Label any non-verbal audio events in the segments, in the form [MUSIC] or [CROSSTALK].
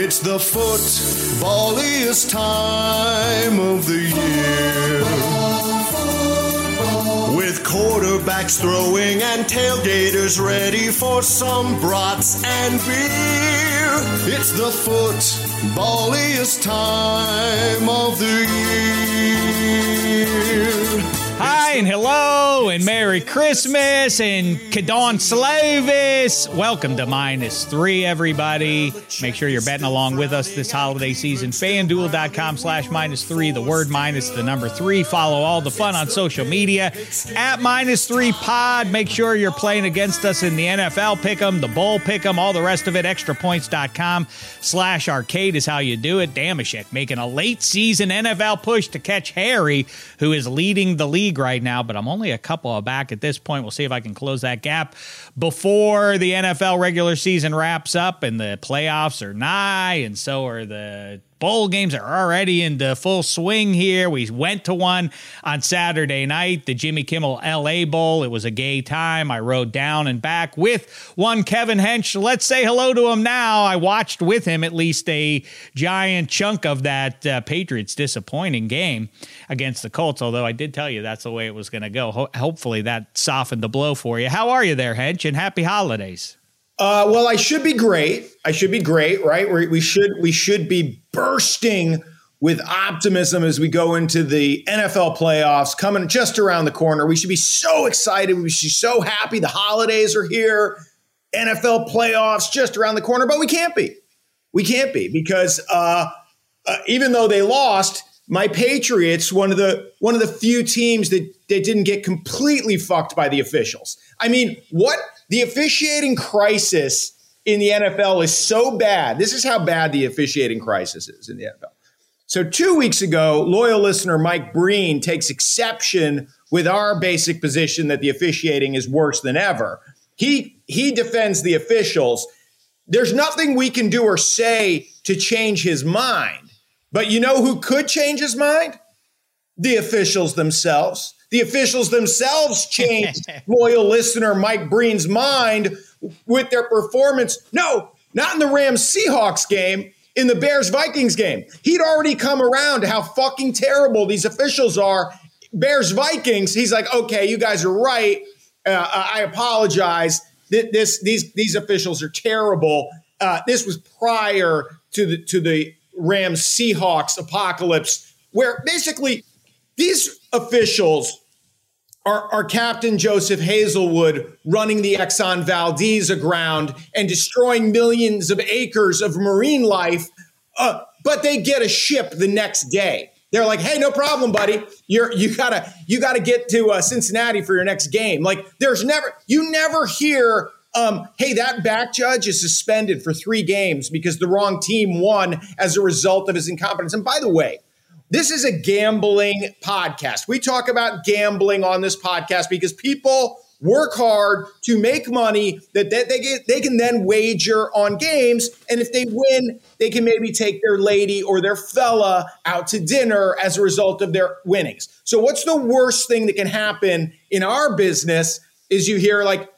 It's the footballiest time of the year. With quarterbacks throwing and tailgaters ready for some brats and beer. It's the footballiest time of the year. Hi and hello and Merry Christmas and Kadon Slavis. Welcome to Minus Three, everybody. Make sure you're betting along with us this holiday season. FanDuel.com slash minus three, the word minus the number three. Follow all the fun on social media at minus three pod. Make sure you're playing against us in the NFL pick'em, the bowl pick'em, all the rest of it. Extrapoints.com slash arcade is how you do it. Damashek making a late season NFL push to catch Harry, who is leading the league league right now, but I'm only a couple of back at this point. We'll see if I can close that gap before the NFL regular season wraps up and the playoffs are nigh, and so are the bowl games are already into full swing here. We went to one on Saturday night, the Jimmy Kimmel LA Bowl. It was a gay time. I rode down and back with one Kevin Hench. Let's say hello to him now. I watched with him at least a giant chunk of that uh, Patriots disappointing game against the Colts, although I did tell you that's the way it was going to go. Ho- hopefully that softened the blow for you. How are you there, Hench? And happy holidays. Uh, well, I should be great. I should be great, right? we we should we should be bursting with optimism as we go into the NFL playoffs coming just around the corner. We should be so excited. We should be so happy. The holidays are here. NFL playoffs just around the corner, but we can't be. We can't be because uh, uh, even though they lost, my Patriots, one of the one of the few teams that, that didn't get completely fucked by the officials. I mean, what the officiating crisis in the NFL is so bad. This is how bad the officiating crisis is in the NFL. So, two weeks ago, loyal listener Mike Breen takes exception with our basic position that the officiating is worse than ever. He, he defends the officials. There's nothing we can do or say to change his mind. But you know who could change his mind? The officials themselves. The officials themselves changed [LAUGHS] loyal listener Mike Breen's mind with their performance. No, not in the Rams Seahawks game, in the Bears Vikings game. He'd already come around to how fucking terrible these officials are. Bears Vikings, he's like, okay, you guys are right. Uh, I apologize. This, these, these officials are terrible. Uh, this was prior to the to the Rams Seahawks apocalypse, where basically these officials are, are Captain Joseph Hazelwood running the Exxon Valdez aground and destroying millions of acres of marine life, uh, but they get a ship the next day. They're like, "Hey, no problem, buddy. You're you gotta you gotta get to uh, Cincinnati for your next game." Like, there's never you never hear um, hey, that back judge is suspended for three games because the wrong team won as a result of his incompetence. And by the way, this is a gambling podcast. We talk about gambling on this podcast because people work hard to make money that, that they get they can then wager on games. And if they win they can maybe take their lady or their fella out to dinner as a result of their winnings. So what's the worst thing that can happen in our business is you hear like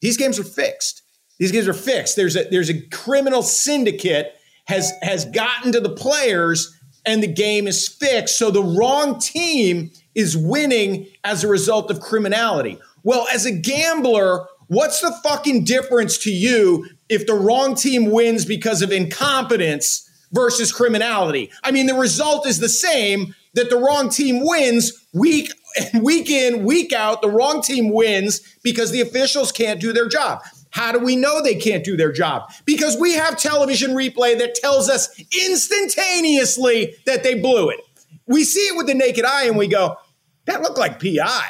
these games are fixed. These games are fixed. There's a there's a criminal syndicate has has gotten to the players and the game is fixed. So the wrong team is winning as a result of criminality. Well, as a gambler, what's the fucking difference to you if the wrong team wins because of incompetence versus criminality? I mean, the result is the same that the wrong team wins week [LAUGHS] week in, week out. The wrong team wins because the officials can't do their job. How do we know they can't do their job? Because we have television replay that tells us instantaneously that they blew it. We see it with the naked eye and we go, that looked like PI.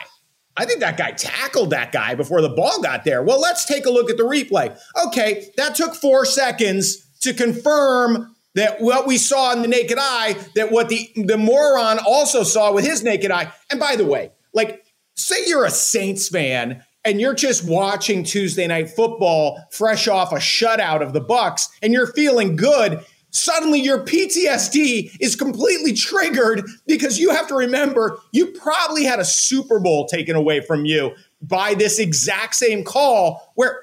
I think that guy tackled that guy before the ball got there. Well, let's take a look at the replay. Okay, that took four seconds to confirm that what we saw in the naked eye, that what the, the moron also saw with his naked eye. And by the way, like, say you're a Saints fan and you're just watching Tuesday night football fresh off a shutout of the Bucs and you're feeling good, suddenly your PTSD is completely triggered because you have to remember you probably had a Super Bowl taken away from you by this exact same call where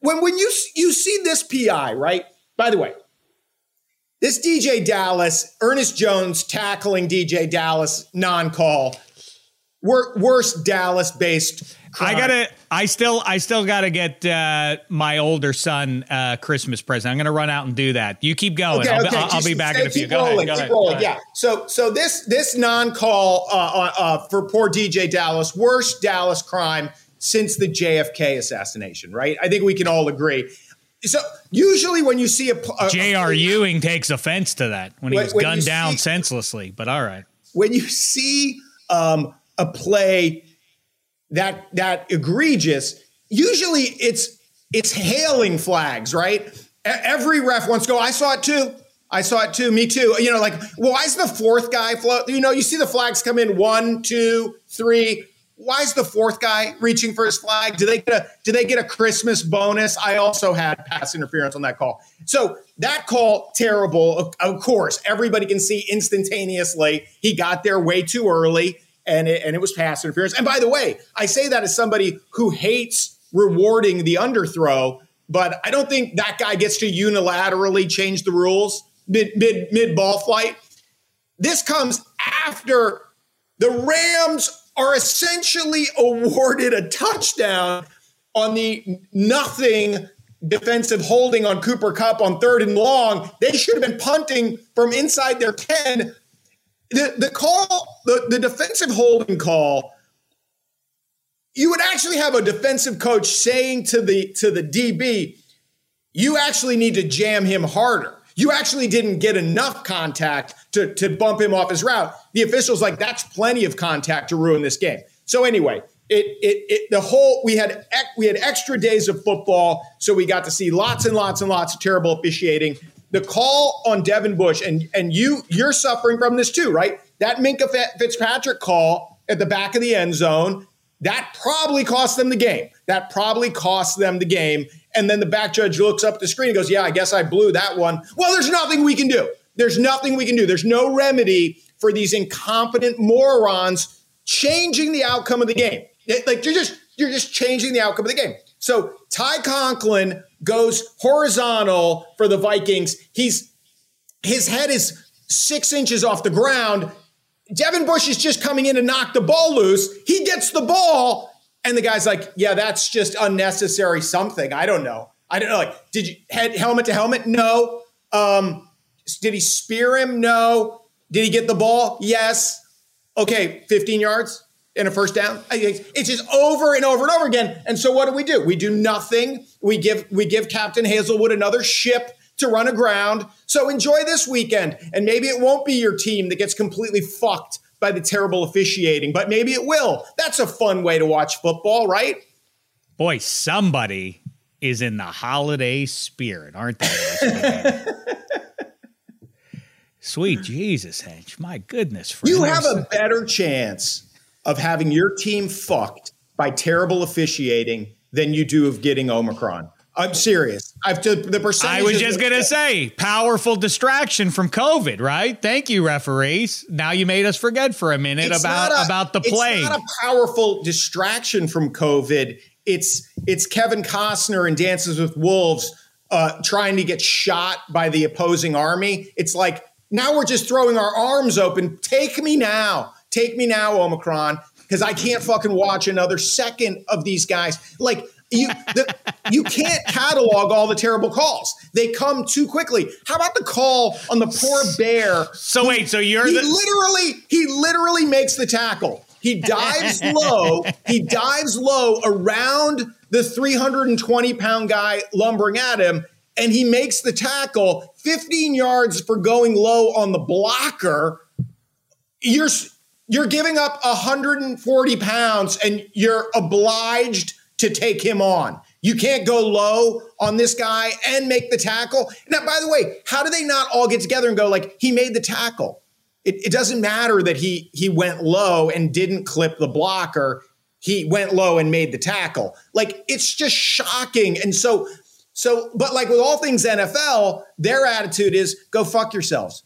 when when you you see this PI, right? By the way, this DeeJay Dallas, Ernest Jones tackling DeeJay Dallas non-call, wor- worst Dallas-based. I gotta. I still. I still gotta get uh, my older son uh, Christmas present. I'm gonna run out and do that. You keep going. Okay, I'll, okay. I'll, I'll be back in a few. keep Go rolling, ahead. Go keep ahead. rolling. Yeah. So so this this non-call uh, uh, uh, for poor DeeJay Dallas, worst Dallas crime since the JFK assassination. Right. I think we can all agree. So usually when you see a, a J.R. Ewing takes offense to that when he was when gunned down see- senselessly. But all right. when you see um, a play that that egregious, usually it's it's hailing flags, right? Every ref wants to go. I saw it too. I saw it too. Me too. You know, like, well, why is the fourth guy float? You know, you see the flags come in one, two, three. Why is the fourth guy reaching for his flag? Do they get a do they get a Christmas bonus? I also had pass interference on that call. So that call terrible. Of, of course, everybody can see instantaneously he got there way too early, and it, and it was pass interference. And by the way, I say that as somebody who hates rewarding the underthrow, but I don't think that guy gets to unilaterally change the rules mid mid mid ball flight. This comes after the Rams are essentially [LAUGHS] awarded a touchdown on the nothing defensive holding on Cooper Kupp on third and long. They should have been punting from inside their 10. The, the call, the, the defensive holding call, you would actually have a defensive coach saying to the to the DB, you actually need to jam him harder. You actually didn't get enough contact to, to bump him off his route. The official's like, that's plenty of contact to ruin this game. So anyway, it, it, it the whole we had we had extra days of football, so we got to see lots and lots and lots of terrible officiating. The call on Devin Bush, and and you you're suffering from this too, right? That Minkah Fitzpatrick call at the back of the end zone that probably cost them the game. That probably cost them the game. And then the back judge looks up the screen and goes, Yeah, I guess I blew that one. Well, there's nothing we can do. There's nothing we can do. There's no remedy for these incompetent morons changing the outcome of the game. Like you're just you're just changing the outcome of the game. So Ty Conklin goes horizontal for the Vikings. He's his head is six inches off the ground. Devin Bush is just coming in to knock the ball loose. He gets the ball, and the guy's like, "Yeah, that's just unnecessary something. I don't know. I don't know. Like, did you head helmet to helmet? No. Um, did he spear him? No. Did he get the ball? Yes. Okay, 15 yards and a first down. It's just over and over and over again. And so what do we do? We do nothing. We give we give Captain Hazelwood another ship to run aground. So enjoy this weekend. And maybe it won't be your team that gets completely fucked by the terrible officiating, but maybe it will. That's a fun way to watch football, right? Boy, somebody is in the holiday spirit, aren't they? [LAUGHS] Sweet Jesus, Hench. My goodness. You have a better chance of having your team fucked by terrible officiating than you do of getting Omicron. I'm serious. I've to the percentage. I was just going to say, powerful distraction from COVID, right? Thank you, referees. Now you made us forget for a minute It's about a- about the it's not a powerful distraction from COVID. It's it's Kevin Costner in Dances with Wolves uh, trying to get shot by the opposing army. It's like now we're just throwing our arms open. Take me now. Take me now, Omicron, because I can't fucking watch another second of these guys. Like you, the, you can't catalog all the terrible calls. They come too quickly. How about the call on the poor bear so wait, so you're he the literally he literally makes the tackle. He dives [LAUGHS] low. He dives low around the 320 pound guy lumbering at him, and he makes the tackle 15 yards for going low on the blocker. You're you're giving up 140 pounds, and you're obliged to take him on. You can't go low on this guy and make the tackle. Now, by the way, how do they not all get together and go like he made the tackle? It, it doesn't matter that he he went low and didn't clip the blocker. He went low and made the tackle. Like it's just shocking. And so so, but like with all things NFL, their attitude is go fuck yourselves.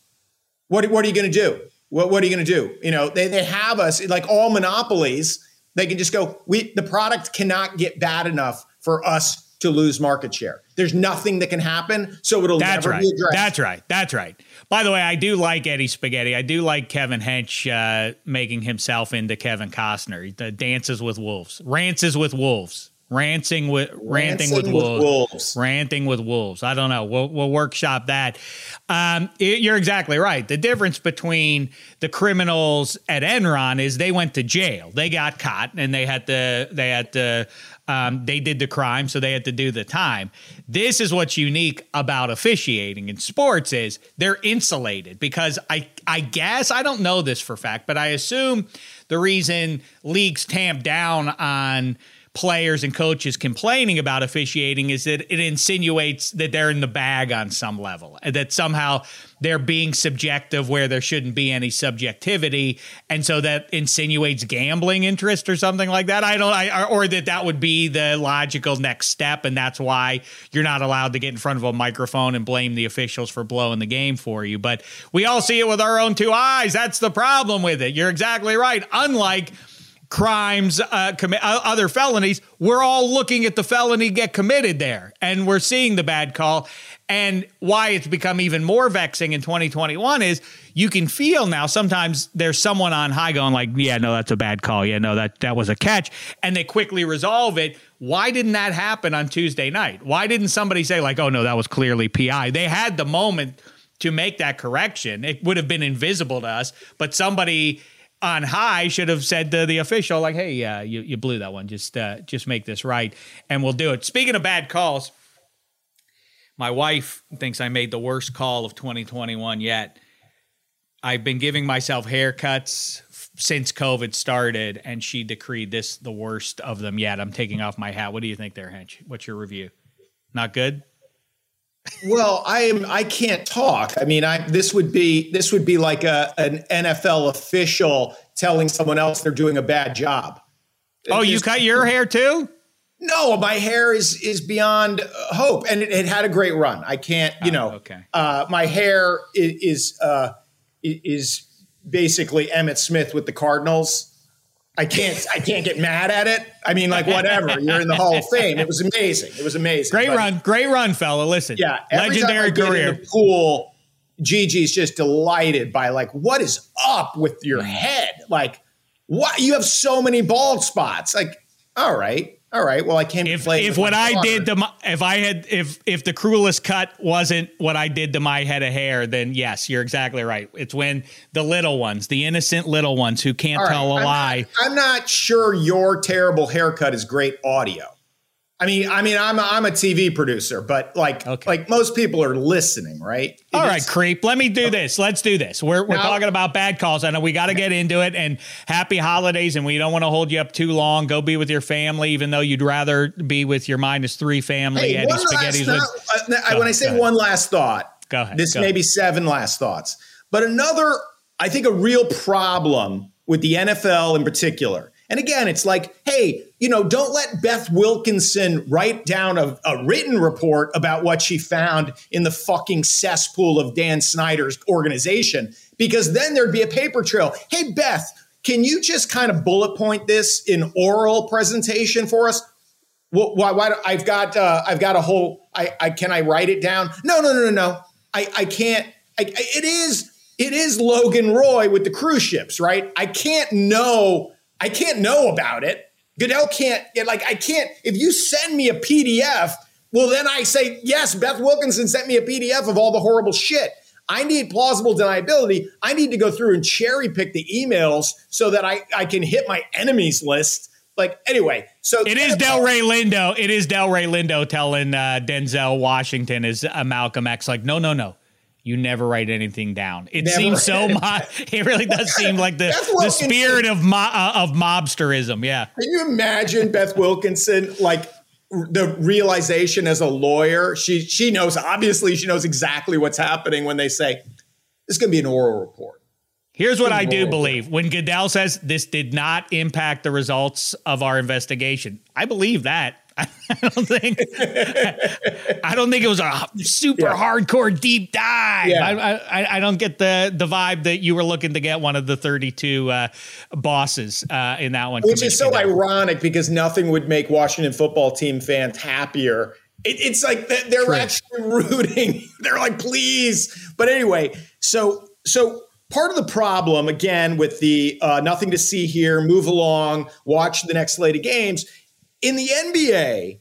What, what are you going to do? What, what are you going to do? You know, they, they have us like all monopolies. They can just go, we, the product cannot get bad enough for us to lose market share. there's nothing that can happen, so it'll That's never right. be addressed. That's right. That's right. By the way, I do like Eddie Spaghetti. I do like Kevin Hench uh, making himself into Kevin Costner. The dances with wolves, rances with wolves, ranting with ranting with, Rancing with wolves. wolves. ranting with wolves. I don't know. We'll, we'll workshop that. Um, it- you're exactly right. The difference between the criminals at Enron is they went to jail. They got caught and they had to. They had to. Um, they did the crime, so they had to do the time. This is what's unique about officiating in sports is they're insulated because I I guess I don't know this for fact, but I assume the reason leagues tamp down on players and coaches complaining about officiating is that it insinuates that they're in the bag on some level, that somehow they're being subjective where there shouldn't be any subjectivity, and so that insinuates gambling interest or something like that. I don't, I, or that that would be the logical next step, and that's why you're not allowed to get in front of a microphone and blame the officials for blowing the game for you. But we all see it with our own two eyes. That's the problem with it. You're exactly right. Unlike crimes, uh, other felonies, we're all looking at the felony get committed there, and we're seeing the bad call. And why it's become even more vexing in 2021 is you can feel now sometimes there's someone on high going like, yeah, no, that's a bad call. Yeah, no, that that was a catch, and they quickly resolve it. Why didn't that happen on Tuesday night? Why didn't somebody say like, oh no, that was clearly PI? They had the moment to make that correction. It would have been invisible to us, but somebody on high should have said to the official like, "Hey, uh, you you blew that one. Just uh, just make this right, and we'll do it." Speaking of bad calls, my wife thinks I made the worst call of 2021 yet. I've been giving myself haircuts since COVID started, and she decreed this the worst of them yet. I'm taking off my hat. What do you think there, Hench? What's your review? Not good. Well, I am. I can't talk. I mean, I this would be this would be like a an NFL official telling someone else they're doing a bad job. Oh, you cut your hair too? No, my hair is is beyond hope, and it, it had a great run. I can't, you Oh, know. okay. Uh, my hair is is, uh, is basically Emmitt Smith with the Cardinals. I can't I can't get mad at it. I mean, like whatever. You're in the Hall of Fame. It was amazing. It was amazing. Great But- run, great run, fella. Listen, Yeah, every time I legendary career. the pool, Gigi's just delighted by like, what is up with your head? Like, what you have so many bald spots. Like, all right, all right. Well, I came if if what I daughter. did to my if I had if if the cruelest cut wasn't what I did to my head of hair, then yes, you're exactly right. It's when the little ones, the innocent little ones who can't All right, tell a I'm lie. Not, I'm not sure your terrible haircut is great audio. I mean, I mean, I'm a, I'm a TV producer, but like Okay. like most people are listening, right? It All right, creep. Let me do this. Let's do this. We're, we're Now- talking about bad calls. I know we got to get into it. And happy holidays. And we don't want to hold you up too long. Go be with your family, even though you'd rather be with your minus three family. Hey, Eddie Spaghetti's thought- with. uh, when I say one last thought, Go ahead, This go may ahead. be seven last thoughts, but another, I think, a real problem with the NFL in particular. And again, it's like, hey, you know, don't let Beth Wilkinson write down a, a written report about what she found in the fucking cesspool of Dan Snyder's organization, because then there'd be a paper trail. Hey, Beth, can you just kind of bullet point this in oral presentation for us? Why, why don't- I've got uh, I've got a whole I, I can I write it down? No, no, no, no, no. I, I can't. I, I- it is it is Logan Roy with the cruise ships, right? I can't know. I can't know about it. Goodell can't get like I can't. If you send me a PDF, well, then I say yes. Beth Wilkinson sent me a PDF of all the horrible shit. I need plausible deniability. I need to go through and cherry pick the emails so that I, I can hit my enemies list. Like anyway, so It is Delroy Lindo. It is Delroy Lindo telling uh, Denzel Washington is uh, Malcolm X like, no, no, no. You never write anything down. It Never seems so. [LAUGHS] Mo- [LAUGHS] it really does seem like the, the spirit of mo- uh, of mobsterism. Yeah. Can you imagine Beth Wilkinson like the realization as a lawyer? She she knows obviously she knows exactly what's happening when they say this is going to be an oral report. Here's what I do believe. When Goodell says this did not impact the results of our investigation, I believe that. [LAUGHS] I don't think I don't think it was a super Yeah. hardcore deep dive. Yeah. I, I, I don't get the the vibe that you were looking to get one of the 32 uh, bosses uh, in that one. Which is so ironic because nothing would make Washington football team fans happier it, it's like they're True. actually [LAUGHS] rooting. they're like, please. But anyway, so so part of the problem again with the uh, nothing to see here, move along, watch the next slate of games in the NBA.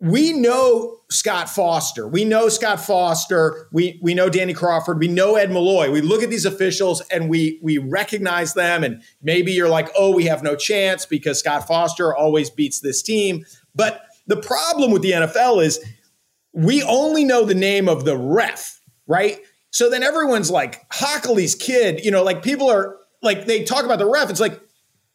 We know Scott Foster. We know Scott Foster. We we know Danny Crawford. We know Ed Malloy. We look at these officials and we we recognize them. And maybe you're like, oh, we have no chance because Scott Foster always beats this team. But the problem with the NFL is we only know the name of the ref, right? So then everyone's like, Hochuli's kid, you know, like people are like, they talk about the ref. It's like,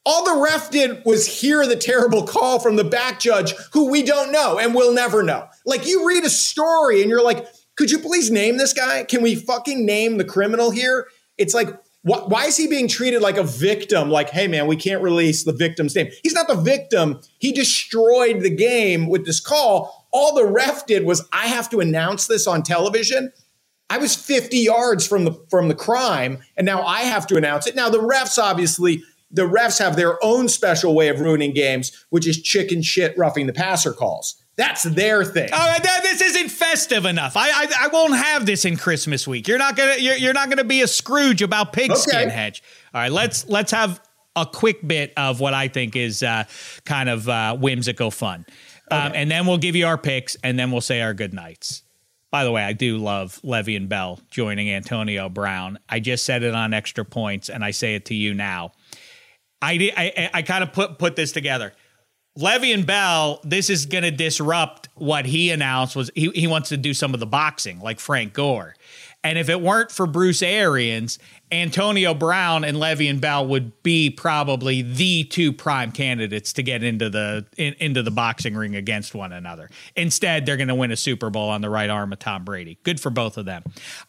all the ref did was hear the terrible call from the back judge who we don't know and we'll never know. Like you read a story and you're like, could you please name this guy? Can we fucking name the criminal here? It's like, wh- why is he being treated like a victim? Like, hey, man, we can't release the victim's name. He's not the victim. He destroyed the game with this call. All the ref did was, I have to announce this on television. I was 50 yards from the from the crime, and now I have to announce it. Now the refs obviously the refs have their own special way of ruining games, which is chicken shit roughing the passer calls. That's their thing. Oh, this isn't festive enough. I, I, I won't have this in Christmas week. You're not gonna you're, you're not gonna be a Scrooge about pigskin okay. hedge. All right, let's let's have a quick bit of what I think is uh, kind of uh, whimsical fun, um, and then we'll give you our picks, and then we'll say our good nights. By the way, I do love Le'Veon Bell joining Antonio Brown. I just said it on extra points, and I say it to you now. I I, I kind of put put this together. Le'Veon Bell, this is going to disrupt what he announced was he, he wants to do some of the boxing like Frank Gore. And if it weren't for Bruce Arians, Antonio Brown and Le'Veon Bell would be probably the two prime candidates to get into the in, into the boxing ring against one another. Instead, they're going to win a Super Bowl on the right arm of Tom Brady. Good for both of them.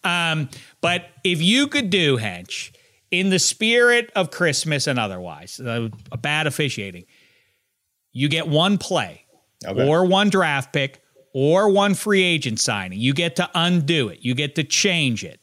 Um, but if you could do Hench in the spirit of Christmas and otherwise, uh, a bad officiating you get one play okay. or one draft pick or one free agent signing. You get to undo it. You get to change it.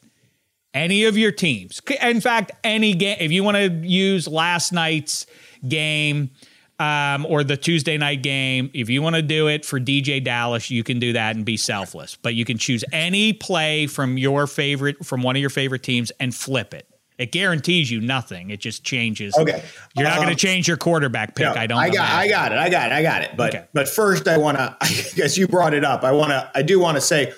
Any of your teams. In fact, any game. If you want to use last night's game um, or the Tuesday night game, if you want to do it for DeeJay Dallas, you can do that and be selfless. But you can choose any play from your favorite, from one of your favorite teams, and flip it. It guarantees you nothing. It just changes. Okay. You're not um, going to change your quarterback pick. No, I don't. I got. I got it. I got it. I got it. But okay. but first, I want to. [LAUGHS] I guess you brought it up. I want to. I do want to say,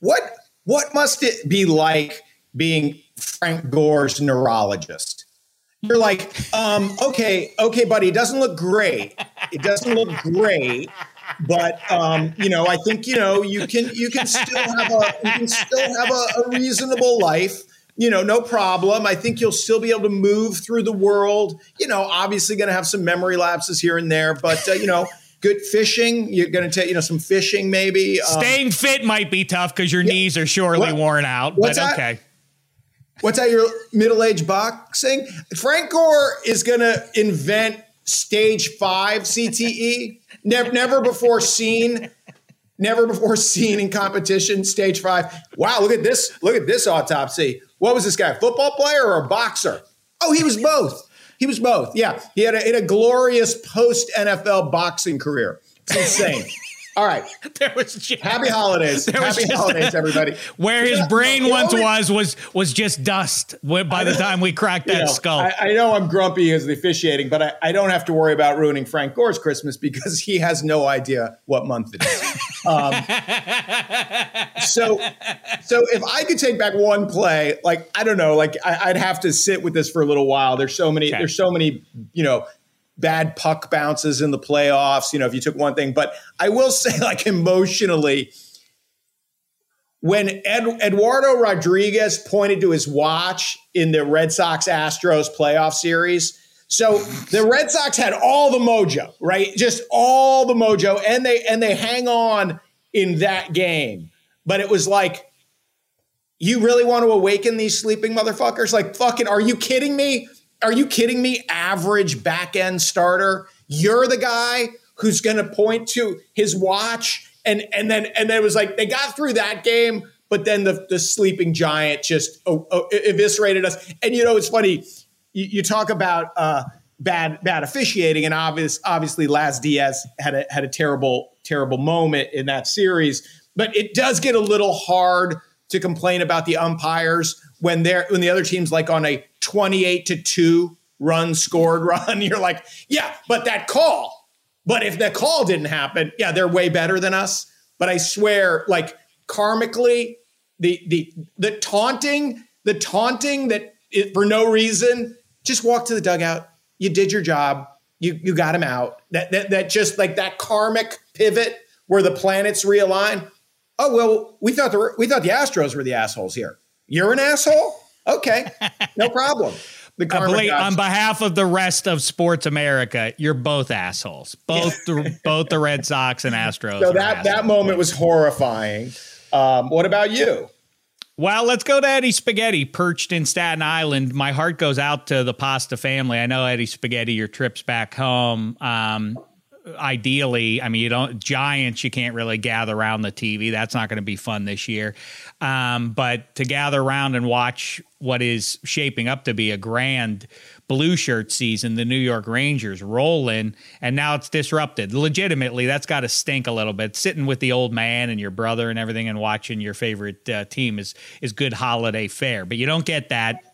what what must it be like being Frank Gore's neurologist? You're like, um, okay, okay, buddy. It doesn't look great. It doesn't look great but um, you know, I think you know you can you can still have a you can still have a, a reasonable life you know, no problem. I think you'll still be able to move through the world. You know, obviously going to have some memory lapses here and there, but uh, you know, [LAUGHS] good fishing. You're going to take, you know, some fishing maybe. Um, Staying fit might be tough because your yeah. knees are surely what, worn out. But that? okay. What's that? Your middle-aged boxing? Frank Gore is going to invent stage five CTE. never, never before seen never before seen in competition stage five wow look at this look at this autopsy what was this guy, a football player or a boxer? Oh, he was [LAUGHS] both. He was both. Yeah, he had a, had a glorious post NFL boxing career. It's insane. [LAUGHS] All right. [LAUGHS] There was just, happy holidays. Happy holidays, [LAUGHS] everybody. Where his brain once was was was just dust by the time we cracked that you know, skull. I, I, know I'm grumpy as the officiating, but I, I, don't have to worry about ruining Frank Gore's Christmas because he has no idea what month it is. Um, [LAUGHS] so, so if I could take back one play, like I don't know, like I, would have to sit with this for a little while. There's so many. Okay. There's so many. You know bad puck bounces in the playoffs, you know, if you took one thing. But I will say, [LAUGHS] like, emotionally, when Ed, Eduardo Rodriguez pointed to his watch in the Red Sox Astros playoff series, so the Red Sox had all the mojo, right? Just all the mojo, and they and they hang on in that game. But it was like, you really want to awaken these sleeping motherfuckers? Like, fucking, are you kidding me? Are you kidding me? Average back end starter. You're the guy who's going to point to his watch, and and then and then it was like they got through that game, but then the the sleeping giant just oh, oh, eviscerated us. And you know, it's funny. You, you talk about uh, bad bad officiating, and obvious obviously Laz Diaz had a had a terrible terrible moment in that series. But it does get a little hard to complain about the umpires when they're when the other team's like on a 28 to 2 run scored [LAUGHS] run. You're like, yeah, but that call. But if that call didn't happen, yeah, they're way better than us. But I swear, like karmically, the the the taunting, the taunting that it, for no reason, just walk to the dugout. You did your job. You you got him out. That that that just like that karmic pivot where the planets realign. Oh well, we thought the we thought the Astros were the assholes here. You're an asshole. Okay, no [LAUGHS] problem. The on behalf of the rest of sports America, you're both assholes. Both the, [LAUGHS] both the Red Sox and Astros. So that that moment was horrifying. Um, what about you? Well, let's go to Eddie Spaghetti, perched in Staten Island. My heart goes out to the Pasta family. I know Eddie Spaghetti, your trips back home. Um, ideally, I mean, you don't Giants. You can't really gather around the TV. That's not going to be fun this year. Um, but to gather around and watch what is shaping up to be a grand blue shirt season, the New York Rangers rolling, and now it's disrupted. Legitimately, that's got to stink a little bit. Sitting with the old man and your brother and everything, and watching your favorite uh, team is is good holiday fare. But you don't get that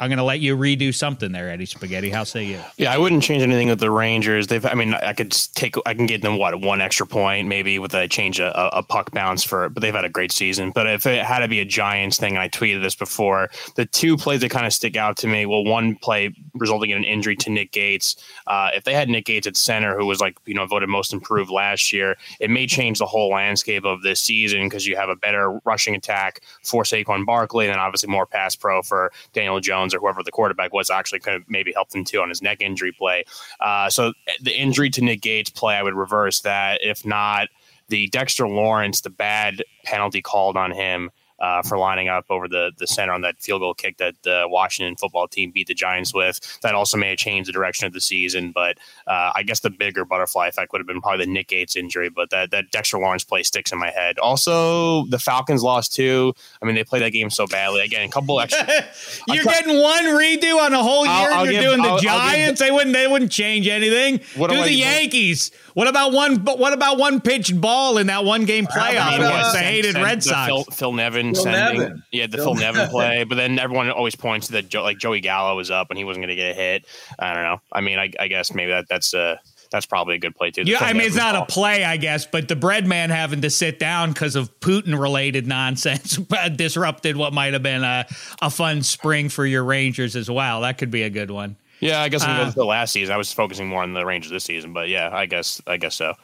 I'm going to let you redo something there, Eddie Spaghetti. How say you? Yeah, I wouldn't change anything with the Rangers. They've, I mean, I could take, I can get them what one extra point maybe with a change a, a puck bounce for, but they've had a great season. But if it had to be a Giants thing, and I tweeted this before, the two plays that kind of stick out to me. Well, one play resulting in an injury to Nick Gates. Uh, if they had Nick Gates at center, who was like you know voted most improved last year, it may change the whole landscape of this season because you have a better rushing attack for Saquon Barkley, and then obviously more pass pro for Daniel Jones Jones or whoever the quarterback was actually could have maybe helped him too on his neck injury play. Uh, so the injury to Nick Gates play, I would reverse that. If not, the Dexter Lawrence, the bad penalty called on him uh, for lining up over the the center on that field goal kick that the Washington football team beat the Giants with. That also may have changed the direction of the season. But uh, I guess the bigger butterfly effect would have been probably the Nick Gates injury. But that that Dexter Lawrence play sticks in my head. Also, the Falcons lost too. I mean, they played that game so badly. Again, a couple extra. [LAUGHS] you're getting one redo on a whole year. I'll, I'll you're give, doing the I'll, Giants. They wouldn't. They wouldn't change anything. What Do the Yankees. What about one? But what about one pitched ball in that one game playoff against the hated Red Sox? Phil, Phil Nevin Phil sending. Nevin. Yeah, the Phil Nevin play, but then everyone always points to that like Joey Gallo was up and he wasn't going to get a hit. I don't know. I mean, I, I guess maybe that that's uh that's probably a good play too. Yeah, I mean it's not ball. a play, I guess, but the bread man having to sit down because of Putin related nonsense [LAUGHS] disrupted what might have been a, a fun spring for your Rangers as well. That could be a good one. Yeah, I guess uh, the last season. I was focusing more on the Rangers this season, but yeah, I guess I guess so.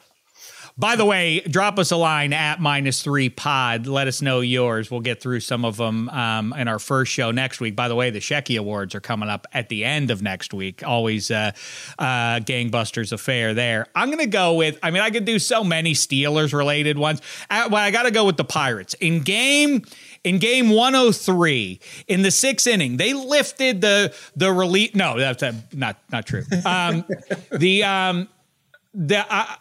By the way, drop us a line at minus three pod. Let us know yours. We'll get through some of them um, in our first show next week. By the way, the Shecky Awards are coming up at the end of next week. Always uh, uh, gangbusters affair there. I'm going to go with, I mean, I could do so many Steelers related ones. Uh, well, I got to go with the Pirates. In game, in game 103 in the sixth inning they lifted the the relief no that's uh, not not true um [LAUGHS] the um the uh,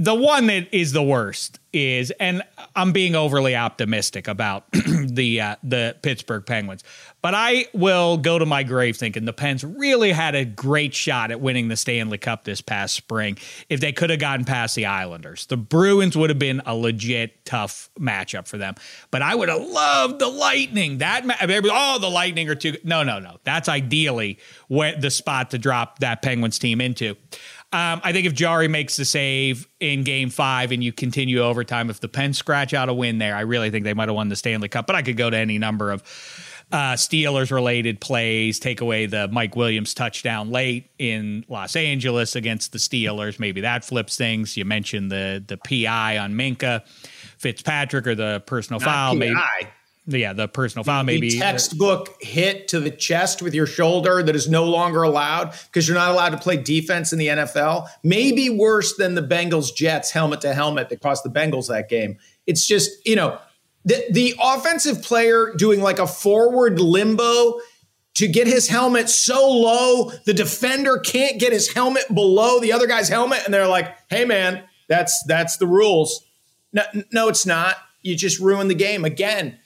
the one that is the worst is, and I'm being overly optimistic about [CLEARS THROAT] the uh, the Pittsburgh Penguins, but I will go to my grave thinking the Pens really had a great shot at winning the Stanley Cup this past spring if they could have gotten past the Islanders. The Bruins would have been a legit tough matchup for them, but I would have loved the Lightning. That oh, the Lightning are too. No, no, no. That's ideally where the spot to drop that Penguins team into. Um, I think if Jarry makes the save in game five and you continue overtime, if the Pens scratch out a win there, I really think they might have won the Stanley Cup. But I could go to any number of uh, Steelers related plays, take away the Mike Williams touchdown late in Los Angeles against the Steelers. Maybe that flips things. You mentioned the the PI on Minkah Fitzpatrick or the personal Not foul. PI. Maybe yeah, the personal foul maybe textbook hit to the chest with your shoulder that is no longer allowed because you're not allowed to play defense in the NFL. Maybe worse than the Bengals Jets helmet to helmet that cost the Bengals that game. It's just you know the the offensive player doing like a forward limbo to get his helmet so low the defender can't get his helmet below the other guy's helmet and they're like hey man that's that's the rules no, no it's not you just ruined the game again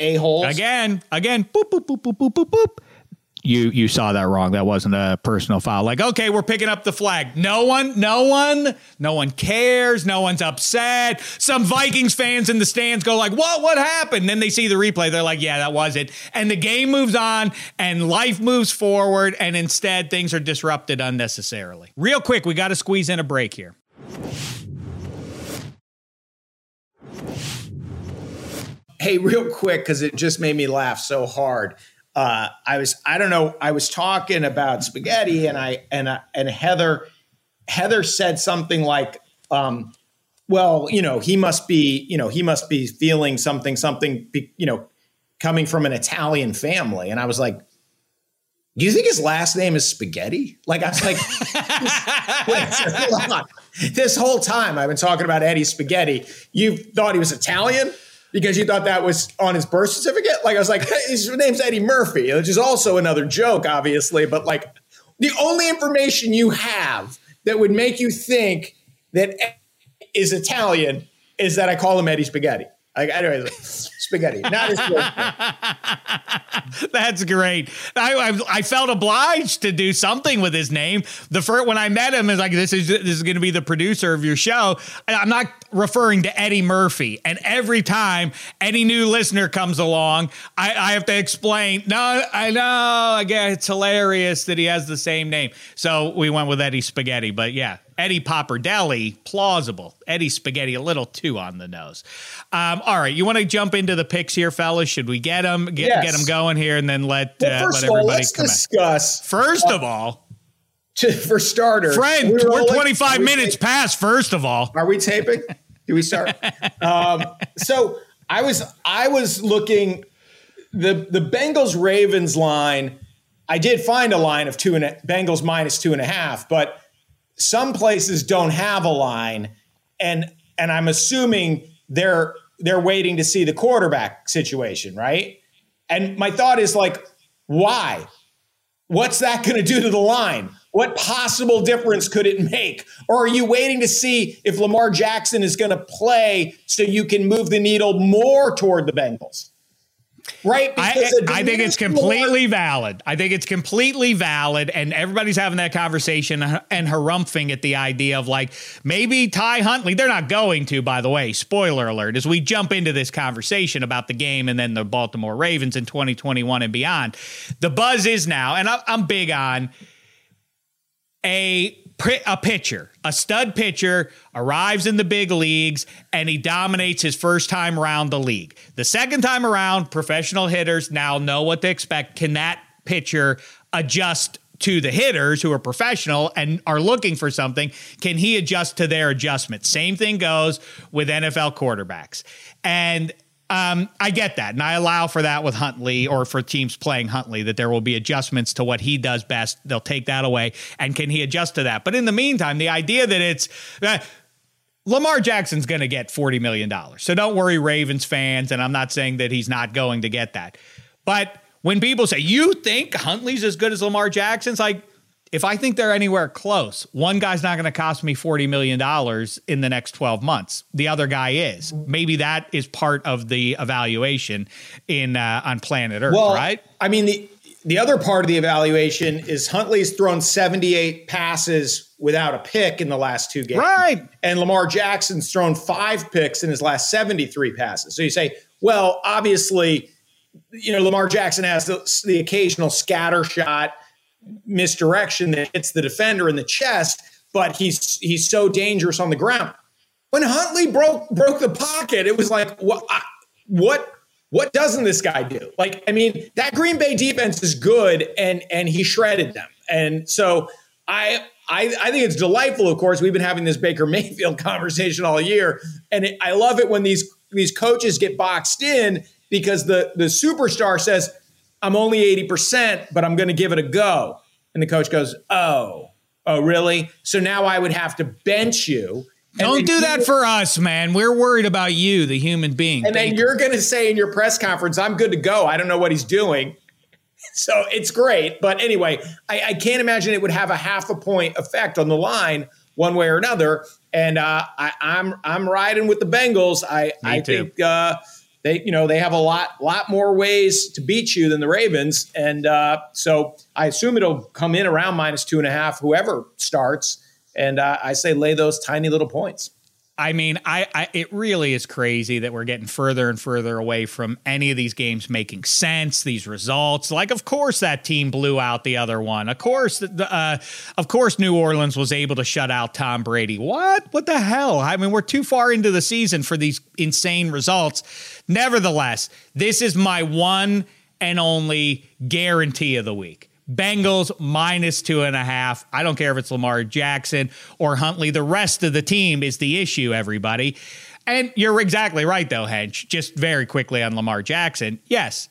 a holes. Again, again, boop, boop, boop, boop, boop, boop, boop. you you saw that wrong. That wasn't a personal foul. Like, okay, we're picking up the flag. No one, no one, no one cares. No one's upset. Some Vikings fans in the stands go like, "What? What happened?" then they see the replay. They're like, "Yeah, that was it." And the game moves on, and life moves forward. And instead, things are disrupted unnecessarily. Real quick, we got to squeeze in a break here. Hey, real quick, because it just made me laugh so hard. Uh, I was I don't know I was talking about spaghetti and I and and Heather Heather said something like um, well you know he must be you know he must be feeling something something you know coming from an Italian family. And I was like do you think his last name is spaghetti? Like I was like wait, this whole time I've been talking about Eddie Spaghetti. You thought he was Italian because you thought that was on his birth certificate. Like I was like, his name's Eddie Murphy, which is also another joke, obviously. But like, the only information you have that would make you think that is Italian is that I call him Eddie Spaghetti. Like, anyways, spaghetti. Not as [LAUGHS] That's great. I, I, I felt obliged to do something with his name. The first when I met him is like this is this is going to be the producer of your show. And I'm not referring to Eddie Murphy. And every time any new listener comes along, I, I have to explain. No, I know. Again, it's hilarious that he has the same name. So we went with Eddie Spaghetti. But yeah, Eddie Popperdelli, plausible. Eddie Spaghetti, a little too on the nose. Um, all right, you want to jump into the picks here, fellas? Should we get them get yes. get them going here, and then let well, uh, let everybody all, let's come discuss. First uh, of all, to, for starters, friend, we we're, 25 minutes past. First of all, are we taping? Do we start? [LAUGHS] um, so I was I was looking the the Bengals Ravens line. I did find a line of two and a, Bengals minus two and a half, but some places don't have a line, and and I'm assuming they're they're waiting to see the quarterback situation, right? And my thought is like, why? What's that [LAUGHS] going to do to the line? What possible difference could it make? Or are you waiting to see if Lamar Jackson is going to play so you can move the needle more toward the Bengals? Right? I, I, think it's completely valid. I think it's completely valid, and everybody's having that conversation and harumphing at the idea of like maybe Ty Huntley. They're not going to, by the way. Spoiler alert: as we jump into this conversation about the game and then the Baltimore Ravens in 2021 and beyond, the buzz is now, and I'm big on a a pitcher, a stud pitcher, arrives in the big leagues and he dominates his first time around the league. The second time around, professional hitters now know what to expect. Can that pitcher adjust to the hitters who are professional and are looking for something? Can he adjust to their adjustment? Same thing goes with NFL quarterbacks. And um, I get that, and I allow for that with Huntley or for teams playing Huntley that there will be adjustments to what he does best. They'll take that away, and can he adjust to that? But in the meantime, the idea that it's uh, Lamar Jackson's going to get forty million dollars, so don't worry, Ravens fans. And I'm not saying that he's not going to get that, but when people say you think Huntley's as good as Lamar Jackson's, like if I think they're anywhere close, one guy's not going to cost me $40 million in the next 12 months. The other guy is. Maybe that is part of the evaluation in uh, on planet Earth, well, right? I mean, the, the other part of the evaluation is Huntley's thrown 78 passes without a pick in the last two games. Right. And Lamar Jackson's thrown five picks in his last 73 passes. So you say, well, obviously, you know, Lamar Jackson has the, the occasional scatter shot misdirection that hits the defender in the chest, but he's he's so dangerous on the ground. When Huntley broke broke the pocket, it was like what what what doesn't this guy do? Like, I mean, that Green Bay defense is good, and and he shredded them. And so I I, I think it's delightful. Of course, we've been having this Baker Mayfield [LAUGHS] conversation all year, and it, I love it when these these coaches get boxed in because the the superstar says, I'm only 80%, but I'm going to give it a go. And the coach goes, Oh, oh, really? So now I would have to bench you. Don't do that for us, man. We're worried about you, the human being. And then you're going to say in your press conference, I'm good to go. I don't know what he's doing. [LAUGHS] So it's great. But anyway, I, I can't imagine it would have a half a point effect on the line one way or another. And uh, I, am I'm, I'm riding with the Bengals. I, Me I too. think uh, they you know they have a lot lot more ways to beat you than the Ravens, and uh, so I assume it'll come in around minus two and a half, whoever starts, and uh, I say lay those tiny little points. I mean, I, I, it really is crazy that we're getting further and further away from any of these games making sense. These results, like, of course, that team blew out the other one. Of course, the, uh, of course, New Orleans was able to shut out Tom Brady. What? What the hell? I mean, we're too far into the season for these insane results. Nevertheless, this is my one and only guarantee of the week. Bengals minus two and a half. I don't care if it's Lamar Jackson or Huntley. The rest of the team is the issue, everybody. And you're exactly right, though, Hench. Just very quickly on Lamar Jackson. Yes,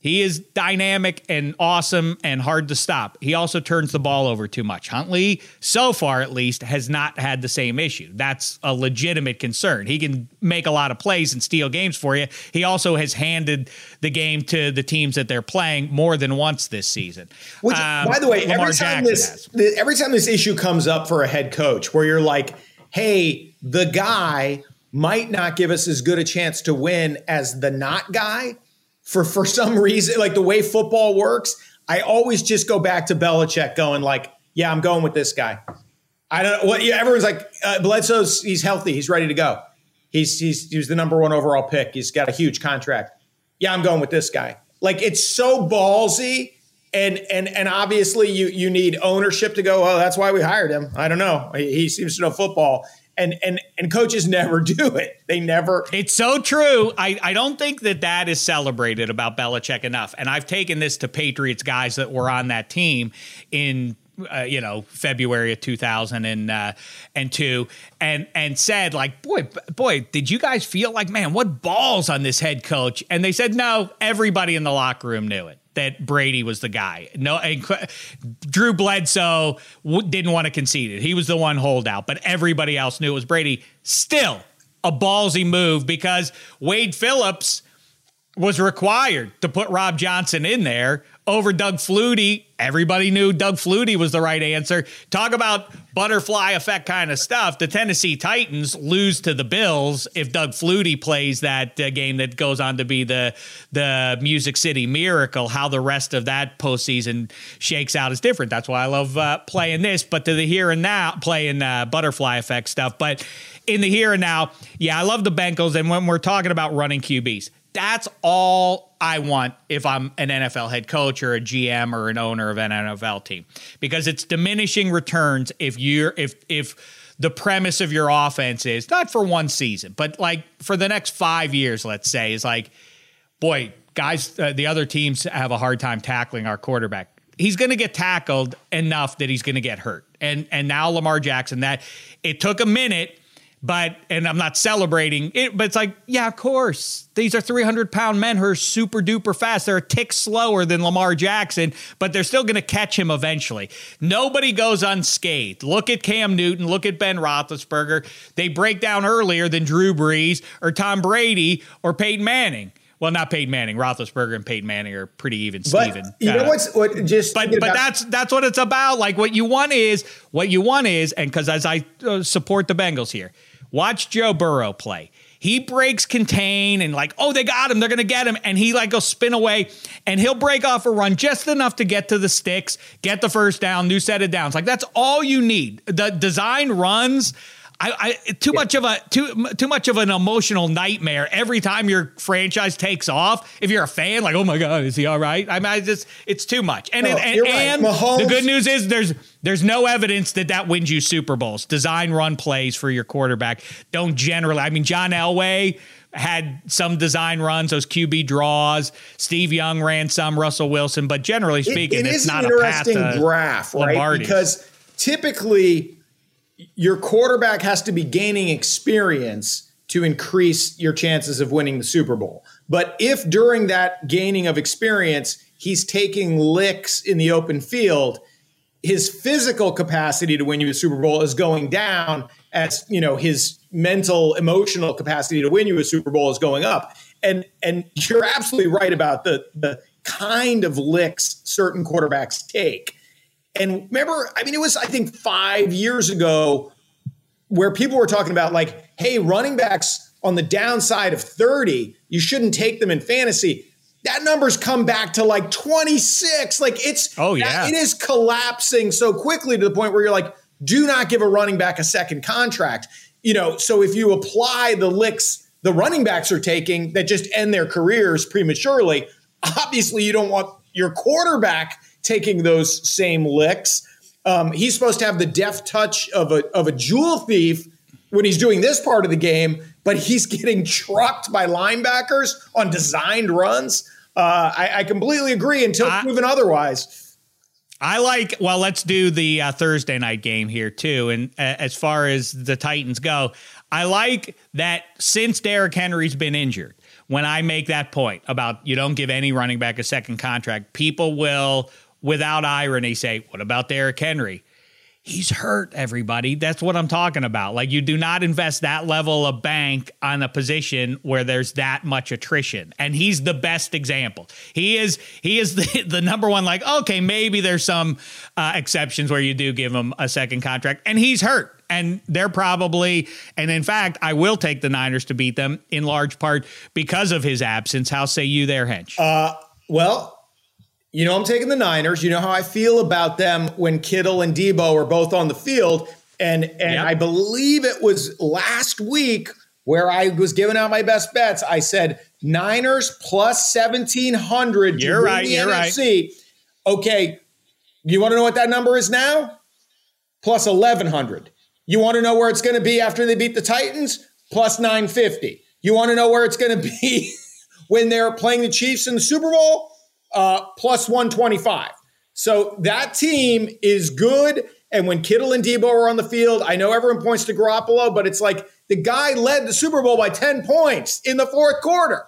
he is dynamic and awesome and hard to stop. He also turns the ball over too much. Huntley, so far at least, has not had the same issue. That's a legitimate concern. He can make a lot of plays and steal games for you. He also has handed the game to the teams that they're playing more than once this season. Which, um, by the way, every time, this, every time this issue comes up for a head coach, where you're like, hey, the guy might not give us as good a chance to win as the not guy for for some reason, like the way football works, I always just go back to Belichick going like, yeah, I'm going with this guy. I don't know what yeah, everyone's like, uh, Bledsoe's he's healthy, he's ready to go. He's he's he's the number one overall pick. He's got a huge contract. Yeah, I'm going with this guy. Like it's so ballsy. And and and obviously you you need ownership to go. Oh, that's why we hired him. I don't know. He, he seems to know football and and and coaches [LAUGHS] never do it. They never. It's so true. I I don't think that that is celebrated about Belichick enough. And I've taken this to Patriots guys that were on that team in uh, you know February of 2000 and uh, and two and and said like boy boy did you guys feel like man what balls on this head coach and they said no everybody in the locker room knew it that Brady was the guy. No, Drew Bledsoe w- didn't want to concede it. He was the one holdout, but everybody else knew it was Brady. Still a ballsy move because Wade Phillips was required to put Rob Johnson in there over Doug Flutie. Everybody knew Doug Flutie was the right answer. Talk about butterfly effect kind of stuff. The Tennessee Titans lose to the Bills if Doug Flutie plays that uh, game that goes on to be the the Music City Miracle. How the rest of that postseason shakes out is different. That's why I love uh, playing this. But to the here and now, playing uh, butterfly effect stuff. But in the here and now, yeah, I love the Bengals. And when we're talking about running QBs, that's all I want if I'm an NFL head coach or a GM or an owner of an NFL team. Because it's diminishing returns if you're if if the premise of your offense is not for one season but like for the next 5 years let's say is like boy guys uh, the other teams have a hard time tackling our quarterback. He's going to get tackled enough that he's going to get hurt. And and now Lamar Jackson that it took a minute but, and I'm not celebrating it, but it's like, yeah, of course. These are 300 pound men who are super duper fast. They're a tick slower than Lamar Jackson, but they're still going to catch him eventually. Nobody goes unscathed. Look at Cam Newton. Look at Ben Roethlisberger. They break down earlier than Drew Brees or Tom Brady or Peyton Manning. Well, not Peyton Manning. Roethlisberger and Peyton Manning are pretty even. Steven. But you know uh, what's what just. But but about- that's that's what it's about. Like what you want is what you want is, and because as I uh, support the Bengals here, Watch Joe Burrow play. He breaks contain and like, oh, they got him. They're going to get him. And he like goes spin away and he'll break off a run just enough to get to the sticks, get the first down, new set of downs. Like that's all you need. The design runs I, I too yeah. much of a too too much of an emotional nightmare every time your franchise takes off. If you're a fan, like, oh my god, is he all right? I mean, I just it's too much. And and, and right. the good news is there's there's no evidence that that wins you Super Bowls. Design run plays for your quarterback don't generally. I mean, John Elway had some design runs, those QB draws. Steve Young ran some, Russell Wilson, but generally speaking, it, it it's not an interesting a graph, right? Because typically your quarterback has to be gaining experience to increase your chances of winning the Super Bowl. But if during that gaining of experience, he's taking licks in the open field, his physical capacity to win you a Super Bowl is going down as, you know, his mental, emotional capacity to win you a Super Bowl is going up. And and you're absolutely right about the the kind of licks certain quarterbacks take. And remember, I mean, it was, I think, five years ago where people were talking about, like, hey, running backs on the downside of 30, you shouldn't take them in fantasy. That number's come back to like 26. Like it's oh yeah, it is collapsing so quickly to the point where you're like, do not give a running back a second contract. You know, so if you apply the licks the running backs are taking that just end their careers prematurely, obviously you don't want your quarterback taking those same licks. Um, he's supposed to have the deft touch of a of a jewel thief when he's doing this part of the game, but he's [LAUGHS] getting trucked by linebackers on designed runs. Uh, I, I, completely agree until I, proven otherwise. I like, well, let's do the uh, Thursday night game here, too. And uh, as far as the Titans go, I like that since Derrick Henry's been injured, when I make that point about you don't give any running back a second contract, people will, without irony, say, What about Derrick Henry? He's hurt everybody. That's what i'm talking about. Like you do not invest that level of bank on a position where there's that much attrition. And he's the best example. He is he is the, [LAUGHS] the number one like okay maybe there's some uh, exceptions where you do give him a second contract. And he's hurt. And they're probably and in fact i will take the niners to beat them in large part because of his absence. How say you there hench? Uh, well you know, I'm taking the Niners. You know how I feel about them when Kittle and Deebo are both on the field. And and. I believe it was last week where I was giving out my best bets. I said Niners plus 1700 you're right, you're NFC. Right. Okay, you want to know what that number is now? Plus 1100. You want to know where it's going to be after they beat the Titans? Plus 950. You want to know where it's going [LAUGHS] to be when they're playing the Chiefs in the Super Bowl? Uh, plus 125. So that team is good. And when Kittle and Deebo are on the field, I know everyone points to Garoppolo, but it's like the guy led the Super Bowl by 10 points in the fourth quarter.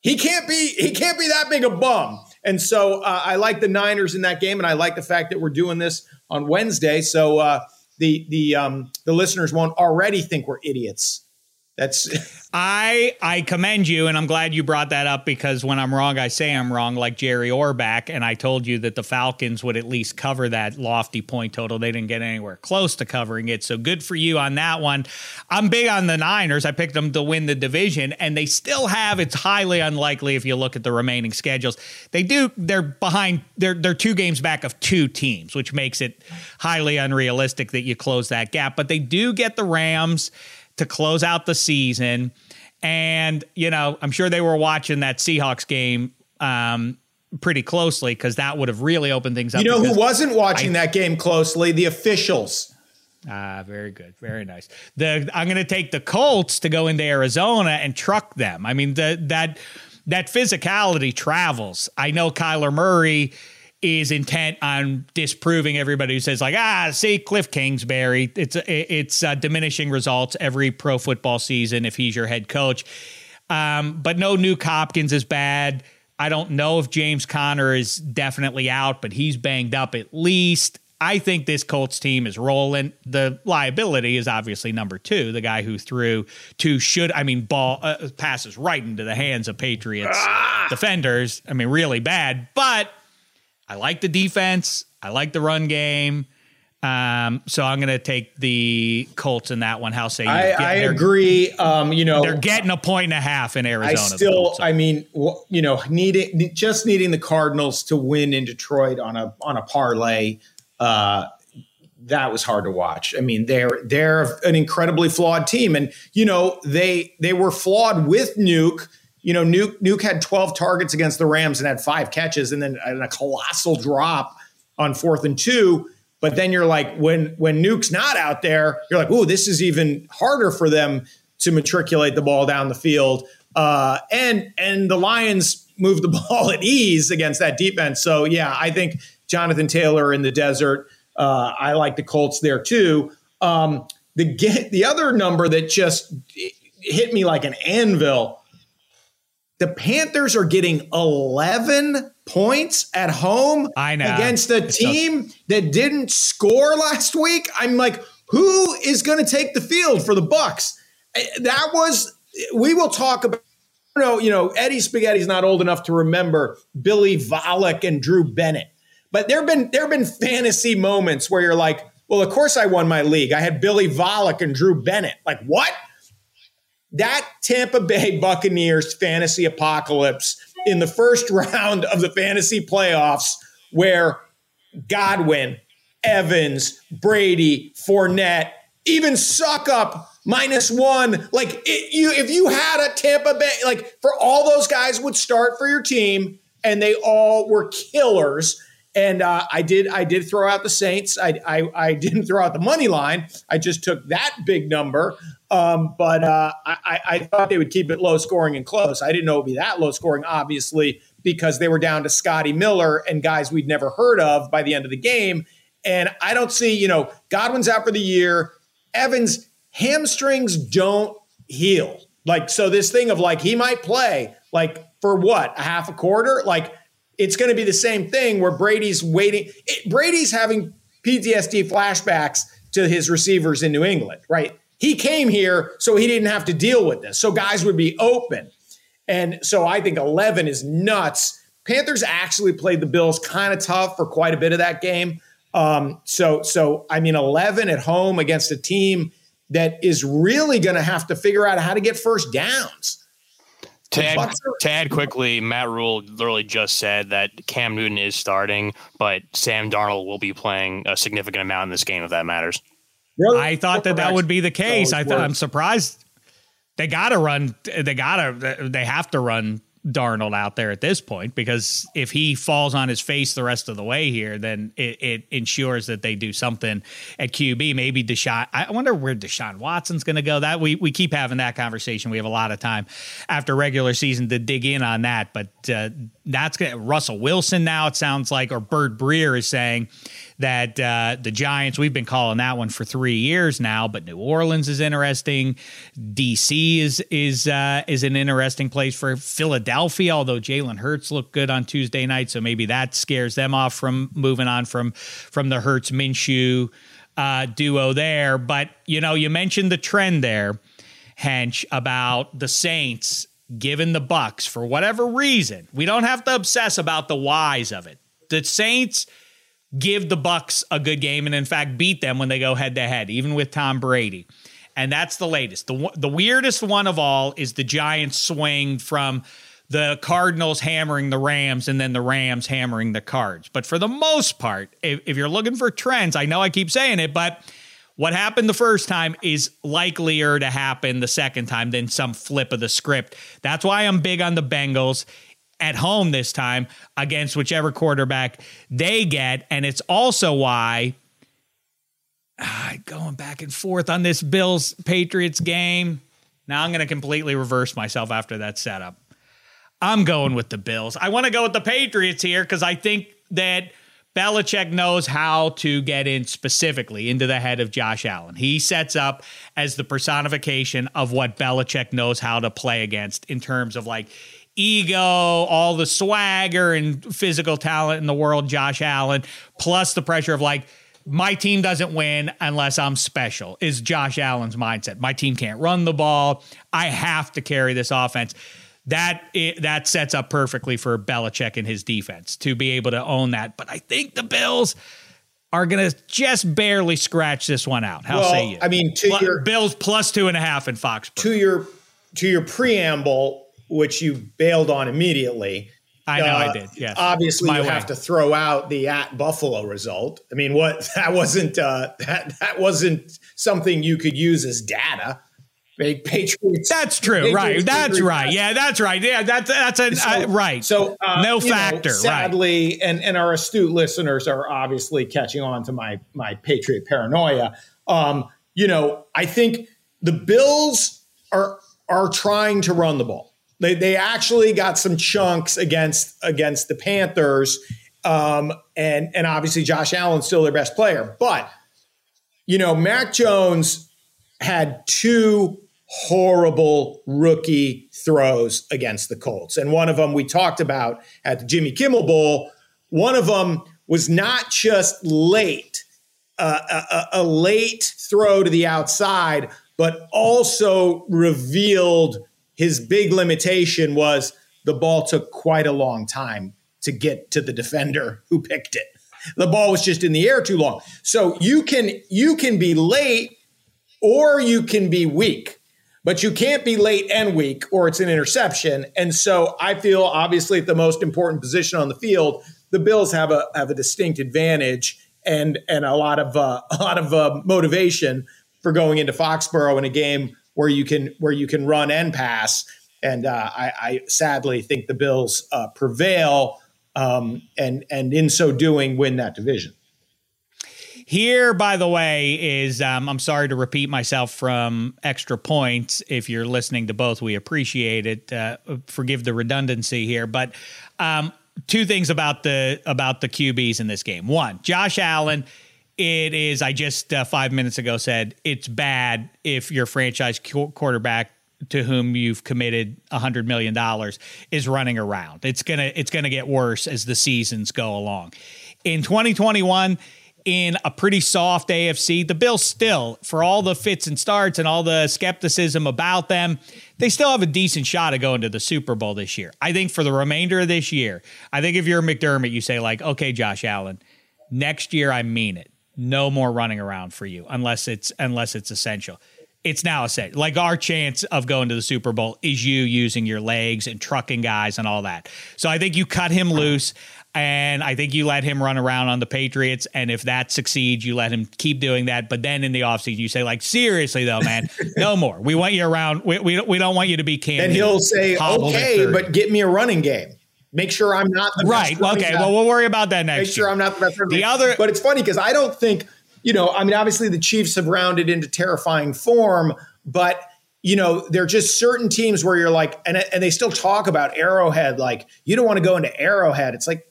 He can't be he can't be that big a bum. And so uh, I like the Niners in that game, and I like the fact that we're doing this on Wednesday. So uh, the the um, the listeners won't already think we're idiots. That's [LAUGHS] I I commend you, and I'm glad you brought that up because when I'm wrong, I say I'm wrong, like Jerry Orbach. And I told you that the Falcons would at least cover that lofty point total. They didn't get anywhere close to covering it. So good for you on that one. I'm big on the Niners. I picked them to win the division, and they still have. It's highly unlikely if you look at the remaining schedules. They do. They're behind. They're they're two games back of two teams, which makes it highly unrealistic that you close that gap. But they do get the Rams to close out the season. And, you know, I'm sure they were watching that Seahawks game um, pretty closely because that would have really opened things up. You know who wasn't watching I, that game closely? The officials. Ah, very good, very nice. The I'm going to take the Colts to go into Arizona and truck them. I mean, the, that that physicality travels. I know Kyler Murray is intent on disproving everybody who says like ah see Cliff Kingsbury it's it's uh, diminishing results every pro football season if he's your head coach um, but no Nuk Hopkins is bad I don't know if James Conner is definitely out but he's banged up at least I think this Colts team is rolling. The liability is obviously number two, the guy who threw two should I mean ball uh, passes right into the hands of Patriots ah! defenders. I mean really bad, but I like the defense. I like the run game. Um, so I'm going to take the Colts in that one. How say you? I, I agree. Um, you know, they're getting a point and a half in Arizona. I still, I mean, you know, needing just needing the Cardinals to win in Detroit on a on a parlay. Uh, that was hard to watch. I mean, they're they're an incredibly flawed team, and you know they they were flawed with Nuk you know, Nuke Nuk had 12 targets against the Rams and had five catches and then and a colossal drop on fourth and two. But then you're like, when when Nuk's not out there, you're like, oh, this is even harder for them to matriculate the ball down the field. Uh, and and the Lions move the [LAUGHS] ball at ease against that defense. So yeah, I think Jonathan Taylor in the desert. Uh, I like the Colts there too. Um, the [LAUGHS] the other number that just hit me like an anvil the Panthers are getting 11 points at home against a team that didn't score last week. I'm like, who is going to take the field for the Bucs? That was we will talk about you know, you know, Eddie Spaghetti's not old enough to remember Billy Volek and Drew Bennett. But there've been there've been fantasy moments where you're like, well, of course I won my league. I had Billy Volek and Drew Bennett. Like, what? That Tampa Bay [LAUGHS] Buccaneers fantasy apocalypse in the first [LAUGHS] round of the fantasy playoffs, where Godwin, Evans, Brady, Fournette, even suck up minus one. Like it, you, if you had a Tampa Bay, like for all those guys would start for your team, and they all were killers. And uh, I did, I did throw out the Saints. I, I, I [LAUGHS] didn't throw out the money line. I just took that big number. Um, but uh, I, I thought they would keep it low scoring and close. I didn't know it would be that low scoring, obviously, because they were down to Scotty Miller and guys we'd never heard of by the end of the game. And I don't see, you know, Godwin's out for the year. Evans hamstrings don't heal. Like, so this thing of like, he might play like for what, a half a quarter? Like, it's going to be the same thing where Brady's waiting. It, Brady's having PTSD flashbacks to his receivers in New England, right? He came here so he didn't have to deal with this. So guys would be open. And so I think 11 is nuts. Panthers actually played the Bills kind of tough for quite a bit of that game. Um, so, so I mean, 11 at home against a team that is really going to have to figure out how to get first downs. Tad, add quickly, Matt Rhule literally just said that Cam Newton is starting, but Sam Darnold will be playing a significant amount in this game if that matters. I thought that that would be the case. I thought I'm surprised they got to run. They got to. They have to run Darnold out there at this point because if he falls on his face the rest of the way here, then it, it ensures that they do something at QB. Maybe Deshaun. I wonder where Deshaun Watson's going to go. That we we keep having that conversation. We have a lot of time after regular season to dig in on that, but uh, that's going Russell Wilson now. It sounds like, or Bird Breer is saying that uh, the Giants, we've been calling that one for three years now, but New Orleans is interesting. DC is is uh, is an interesting place for Philadelphia, although Jalen Hurts looked good on Tuesday night, so maybe that scares them off from moving on from from the Hurts Minshew uh, duo there. But you know, you mentioned the trend there, Hench, about the Saints given the Bucs for whatever reason. We don't have to obsess about the whys of it. The Saints give the Bucs a good game and in fact beat them when they go head to head, even with Tom Brady. And that's the latest. The the weirdest one of all is the Giants swing from the Cardinals hammering the Rams and then the Rams hammering the Cards. But for the most part, if, if you're looking for trends, I know I keep saying it, but what happened the first time is likelier to happen the second time than some flip of the script. That's why I'm big on the Bengals at home this time against whichever quarterback they get. And it's also why uh, going back and forth on this Bills Patriots game. Now I'm going to completely reverse myself after that setup. I'm going with the Bills. I want to go with the Patriots here because I think that Belichick knows how to get in specifically into the head of Josh Allen. He sets up as the personification of what Belichick knows how to play against in terms of like ego, all the swagger and physical talent in the world, Josh Allen, plus the pressure of like, my team doesn't win unless I'm special, is Josh Allen's mindset. My team can't run the ball. I have to carry this offense. That it, that sets up perfectly for Belichick and his defense to be able to own that. But I think the Bills are going to just barely scratch this one out. How well, say you? I mean, to your Bills plus two and a half in Fox. To your to your preamble, which you bailed on immediately. I know uh, I did. Yes. Obviously, you way. have to throw out the at Buffalo result. I mean, what [LAUGHS] that wasn't uh, that that wasn't something you could use as data. Patriots. That's true. Patriots, right. That's Patriots. right. Yeah, that's right. Yeah, that's that's a so, uh, right. So uh, no factor. Know, sadly, right. and and our astute listeners are obviously catching on to my my Patriot paranoia. Um, you know, I think the Bills are are trying to run the ball. They they actually got some chunks against against the Panthers, um, and and obviously Josh Allen's still their best player. But you know, Mac Jones had two horrible rookie throws against the Colts, and one of them we talked about at the Jimmy Kimmel Bowl. One of them was not just late, uh, a, a late throw to the outside, but also revealed his big limitation was the ball took quite a long time to get to the defender who picked it. The ball was just in the air too long. So you can you can be late or you can be weak. but you can't be late and weak or it's an interception. And so I feel obviously at the most important position on the field, the Bills have a have a distinct advantage and and a lot of uh, [LAUGHS] a lot of uh, motivation for going into Foxborough in a game where you can where you can run and pass. And uh, I, I, sadly think the Bills uh, prevail, um, and and in so doing, win that division. Here, by the way, is um, I'm sorry to repeat myself from extra points. If you're listening to both, we appreciate it. Uh, forgive the redundancy here, but um, two things about the about the QBs in this game. One, Josh Allen. It is. I just uh, five minutes ago said it's bad if your franchise quarterback to whom you've committed a hundred million dollars is running around. It's gonna it's gonna get worse as the seasons go along. In 2021 in a pretty soft AFC. The Bills still, for all the fits and starts and all the skepticism about them, they still have a decent shot of going to the Super Bowl this year. I think for the remainder of this year, I think if you're McDermott, you say like, okay, Josh Allen, next year I mean it. No more running around for you unless it's unless it's essential. It's now essential. Like our chance of going to the Super Bowl is you using your legs and trucking guys and all that. So I think you cut him loose. And I think you let him run around on the Patriots. And if that succeeds, you let him keep doing that. But then in the offseason, you say, like, seriously, though, man, [LAUGHS] no more. We want you around. We, we, we don't want you to be candy. And he'll say, okay, but get me a running game. Make sure I'm not the right. okay. Well, we'll worry about that next. Make sure year. I'm not the best. The other, but it's funny because I don't think you know. I mean, obviously the Chiefs have rounded into terrifying form, but you know, there are just certain teams where you're like, and and they still talk about Arrowhead. Like, you don't want to go into Arrowhead. It's like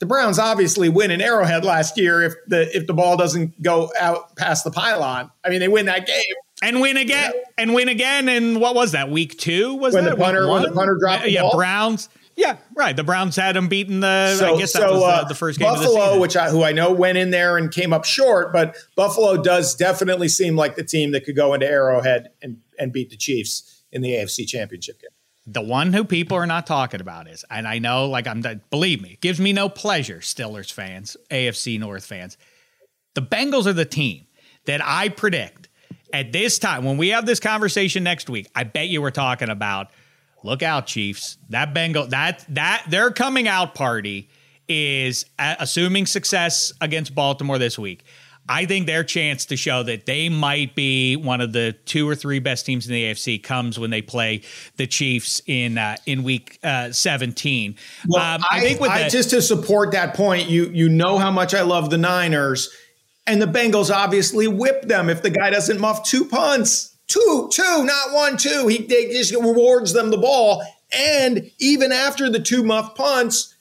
the Browns obviously win in Arrowhead last year if the if the ball doesn't go out past the pylon. I mean, they win that game and win again yeah. and win again. And what was that? Week two was when that? the punter when the punter dropped. yeah, ball? Browns. Yeah, right. The Browns had them beaten the. So, I guess that so, was uh, the, first game. Of the game. Buffalo, which I, who I know went in there and came up short, but Buffalo does definitely seem like the team that could go into Arrowhead and and beat the Chiefs in the AFC Championship game. The one who people are not talking about is, and I know, like I'm, believe me, it gives me no pleasure, Steelers fans, AFC North fans. The Bengals are the team that I predict at this time when we have this conversation next week. I bet you we're talking about. Look out, Chiefs! That Bengal, that that their coming out party is uh, assuming success against Baltimore this week. I think their chance to show that they might be one of the two or three best teams in the AFC comes when they play the Chiefs in uh, in Week uh, 17. Well, um, I, I, think I, the, just to support that point, you you know how much I love the Niners, and the Bengals obviously whip them if the guy doesn't muff two punts, two two, not one two. He just rewards them the ball, and even after the two muff punts,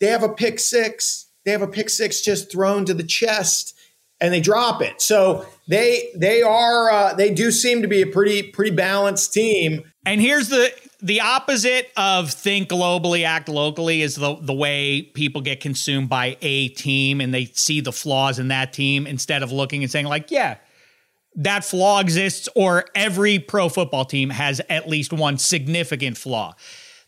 they have a pick six. They have a pick six just thrown to the chest and they drop it. So they they are uh, they do seem to be a pretty pretty balanced team. And here's the the opposite of think globally, act locally is the the way people get consumed by a team and they see the flaws in that team instead of looking and saying like, yeah, that flaw exists or every pro football team has at least one significant flaw.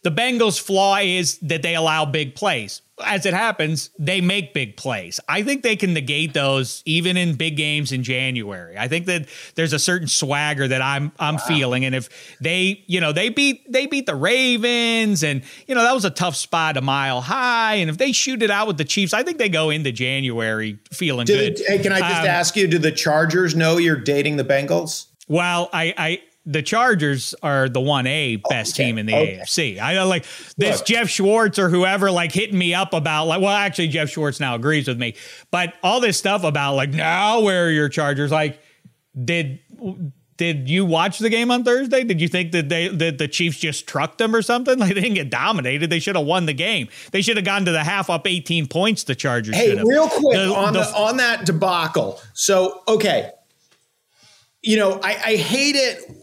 The Bengals' flaw is that they allow big plays as it happens, they make big plays. I think they can negate those even in big games in January. I think that there's a certain swagger that I'm I'm wow. feeling, and if they, you know, they beat they beat the Ravens, and you know that was a tough spot a mile high, and if they shoot it out with the Chiefs, I think they go into January feeling good. Hey, can I just um, ask you? Do the Chargers know you're dating the Bengals? Well, I, I the Chargers are the one A best okay. team in the okay. AFC. I like this Look. Jeff Schwartz or whoever like hitting me up about like well actually Jeff Schwartz now agrees with me, but all this stuff about like now where are your Chargers like did did you watch the game on Thursday? Did you think that they that the Chiefs just trucked them or something? [LAUGHS] Like they didn't get dominated. They should have won the game. They should have gone to the half up 18 points. The Chargers. Hey, real quick the, on the, the, on that debacle. So okay, you know I, I hate it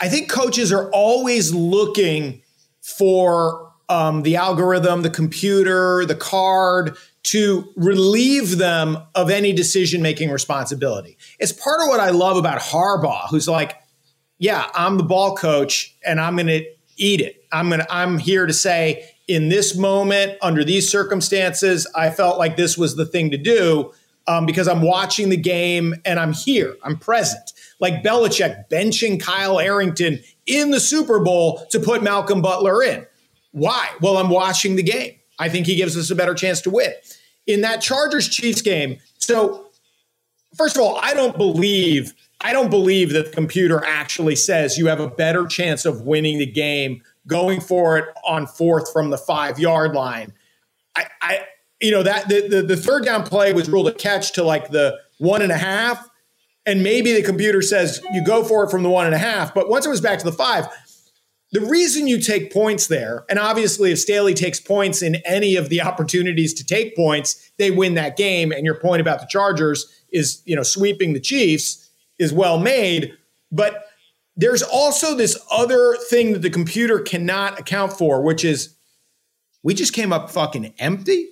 I think coaches are always looking for um, the algorithm, the computer, the card to relieve them of any decision making responsibility. It's part of what I love about Harbaugh, who's like, yeah, I'm the ball coach and I'm going to eat it. I'm going to, I'm here to say, in this moment, under these circumstances, I felt like this was the thing to do um, because I'm watching the game and I'm here, I'm present. Like Belichick benching Kyle Arrington in the Super Bowl to put Malcolm Butler in. Why? Well, I'm watching the game. I think he gives us a better chance to win. In that Chargers Chiefs game, so first of all, I don't believe I don't believe that the computer actually says you have a better chance of winning the game going for it on fourth from the five yard line. I, I you know that the, the, the third down play was ruled a catch to like the one and a half, and maybe the computer says you go for it from the one and a half. But once it was back to the five, the reason you take points there, and obviously if Staley takes points in any of the opportunities to take points, they win that game. And your point about the Chargers is, you know, sweeping the Chiefs is well made. But there's also this other thing that the computer cannot account for, which is we just came up fucking empty.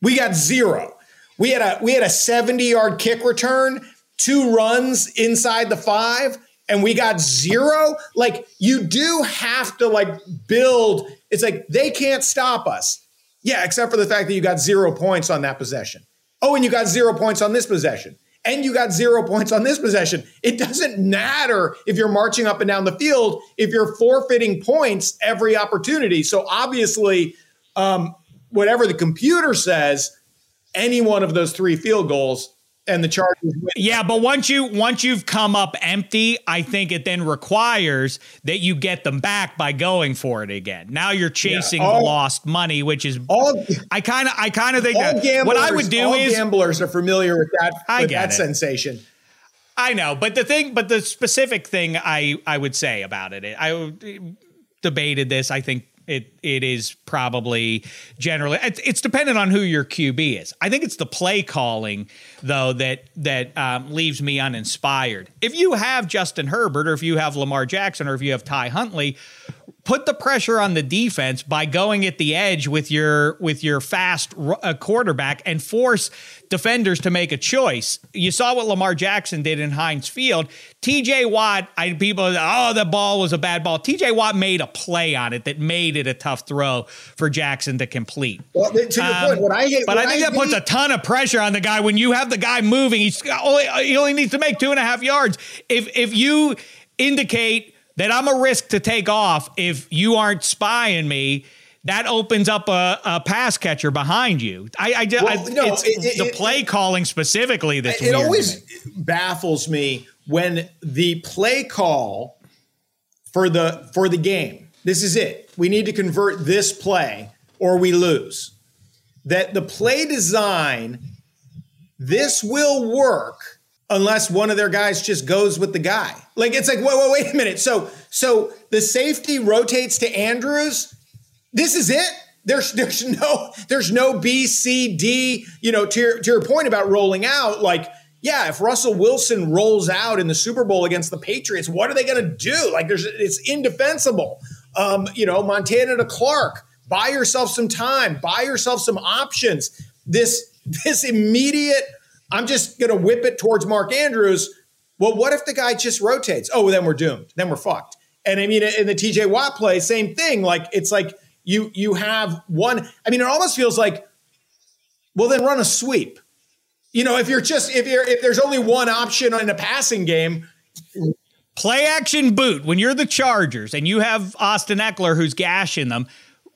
We got zero. We had a we had a 70 yard kick return, two runs inside the five, and we got zero. Like you do have to like build. It's like they can't stop us. Yeah, except for the fact that you got zero points on that possession. Oh, and you got zero points on this possession and you got zero points on this possession. It doesn't matter if you're marching up and down the field if you're forfeiting points every opportunity. So obviously, um, whatever the computer says, any one of those three field goals and the Chargers win. Yeah, but once you once you've come up empty, I think it then requires that you get them back by going for it again. Now you're chasing yeah, all, the lost money, which is all. I kind of I kind of think that what I would do is gamblers are familiar with that. I with get that it. sensation. I know, but the thing, but the specific thing I I would say about it, I debated this. I think it it is probably generally it's, it's dependent on who your QB is. I think it's the play calling though that that um, leaves me uninspired. If you have Justin Herbert or if you have Lamar Jackson or if you have Ty Huntley, put the pressure on the defense by going at the edge with your with your fast uh, quarterback and force defenders to make a choice. You saw what Lamar Jackson did in Heinz Field. TJ Watt, I people oh the ball was a bad ball. TJ Watt made a play on it that made it a tough throw for Jackson to complete. Well, to your um, point, what I hate, but I think I that hate, puts a ton of pressure on the guy when you have the guy moving. He's only he only needs to make two and a half yards. If if you indicate that I'm a risk to take off if you aren't spying me. That opens up a, a pass catcher behind you. I, I, well, I no, it's it, it, the play it, calling specifically that's it always baffles me when the play call for the for the game. This is it. We need to convert this play or we lose. That the play design, this will work unless one of their guys just goes with the guy. Like it's like, whoa, wait, wait a minute. So so the safety rotates to Andrews. This is it. There's there's no there's no B C D. You know, to your, to your point about rolling out, like yeah, if Russell Wilson rolls out in the Super Bowl against the Patriots, what are they going to do? Like there's it's indefensible. Um, you know, Montana to Clark. Buy yourself some time. Buy yourself some options. This this immediate I'm just going to whip it towards Mark Andrews. Well, what if the guy just rotates? Oh, then we're doomed. Then we're fucked. And I mean, in the TJ Watt play, same thing. Like it's like you you have one. I mean, it almost feels like, well, then run a sweep. You know, if you're just if you're if there's only one option in a passing game. Play action boot when you're the Chargers and you have Austin Ekeler who's gashing them.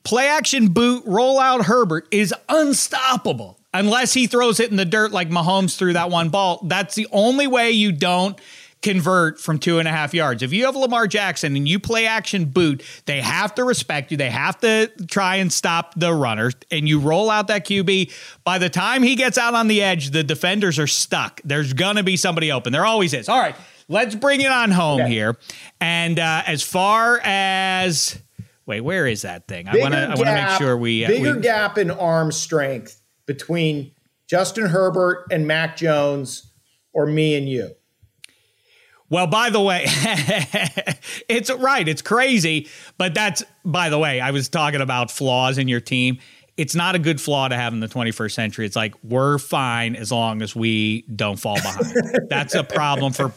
Play action boot, roll out Herbert is unstoppable unless he throws it in the dirt like Mahomes threw that one ball. That's the only way you don't convert from two and a half yards. If you have Lamar Jackson and you play action boot, they have to respect you. They have to try and stop the runner. And you roll out that QB. By the time he gets out on the edge, the defenders are stuck. There's going to be somebody open. There always is. All right, let's bring it on home okay. here. And uh, as far as. Wait, where is that thing? Bigger I want to. I want to make sure we uh, bigger we, gap in arm strength between Justin Herbert and Mac Jones or me and you? Well, by the way, [LAUGHS] it's right. It's crazy. But that's, by the way, I was talking about flaws in your team. It's not a good flaw to have in the 21st century. It's like we're fine as long as we don't fall behind. that's a problem for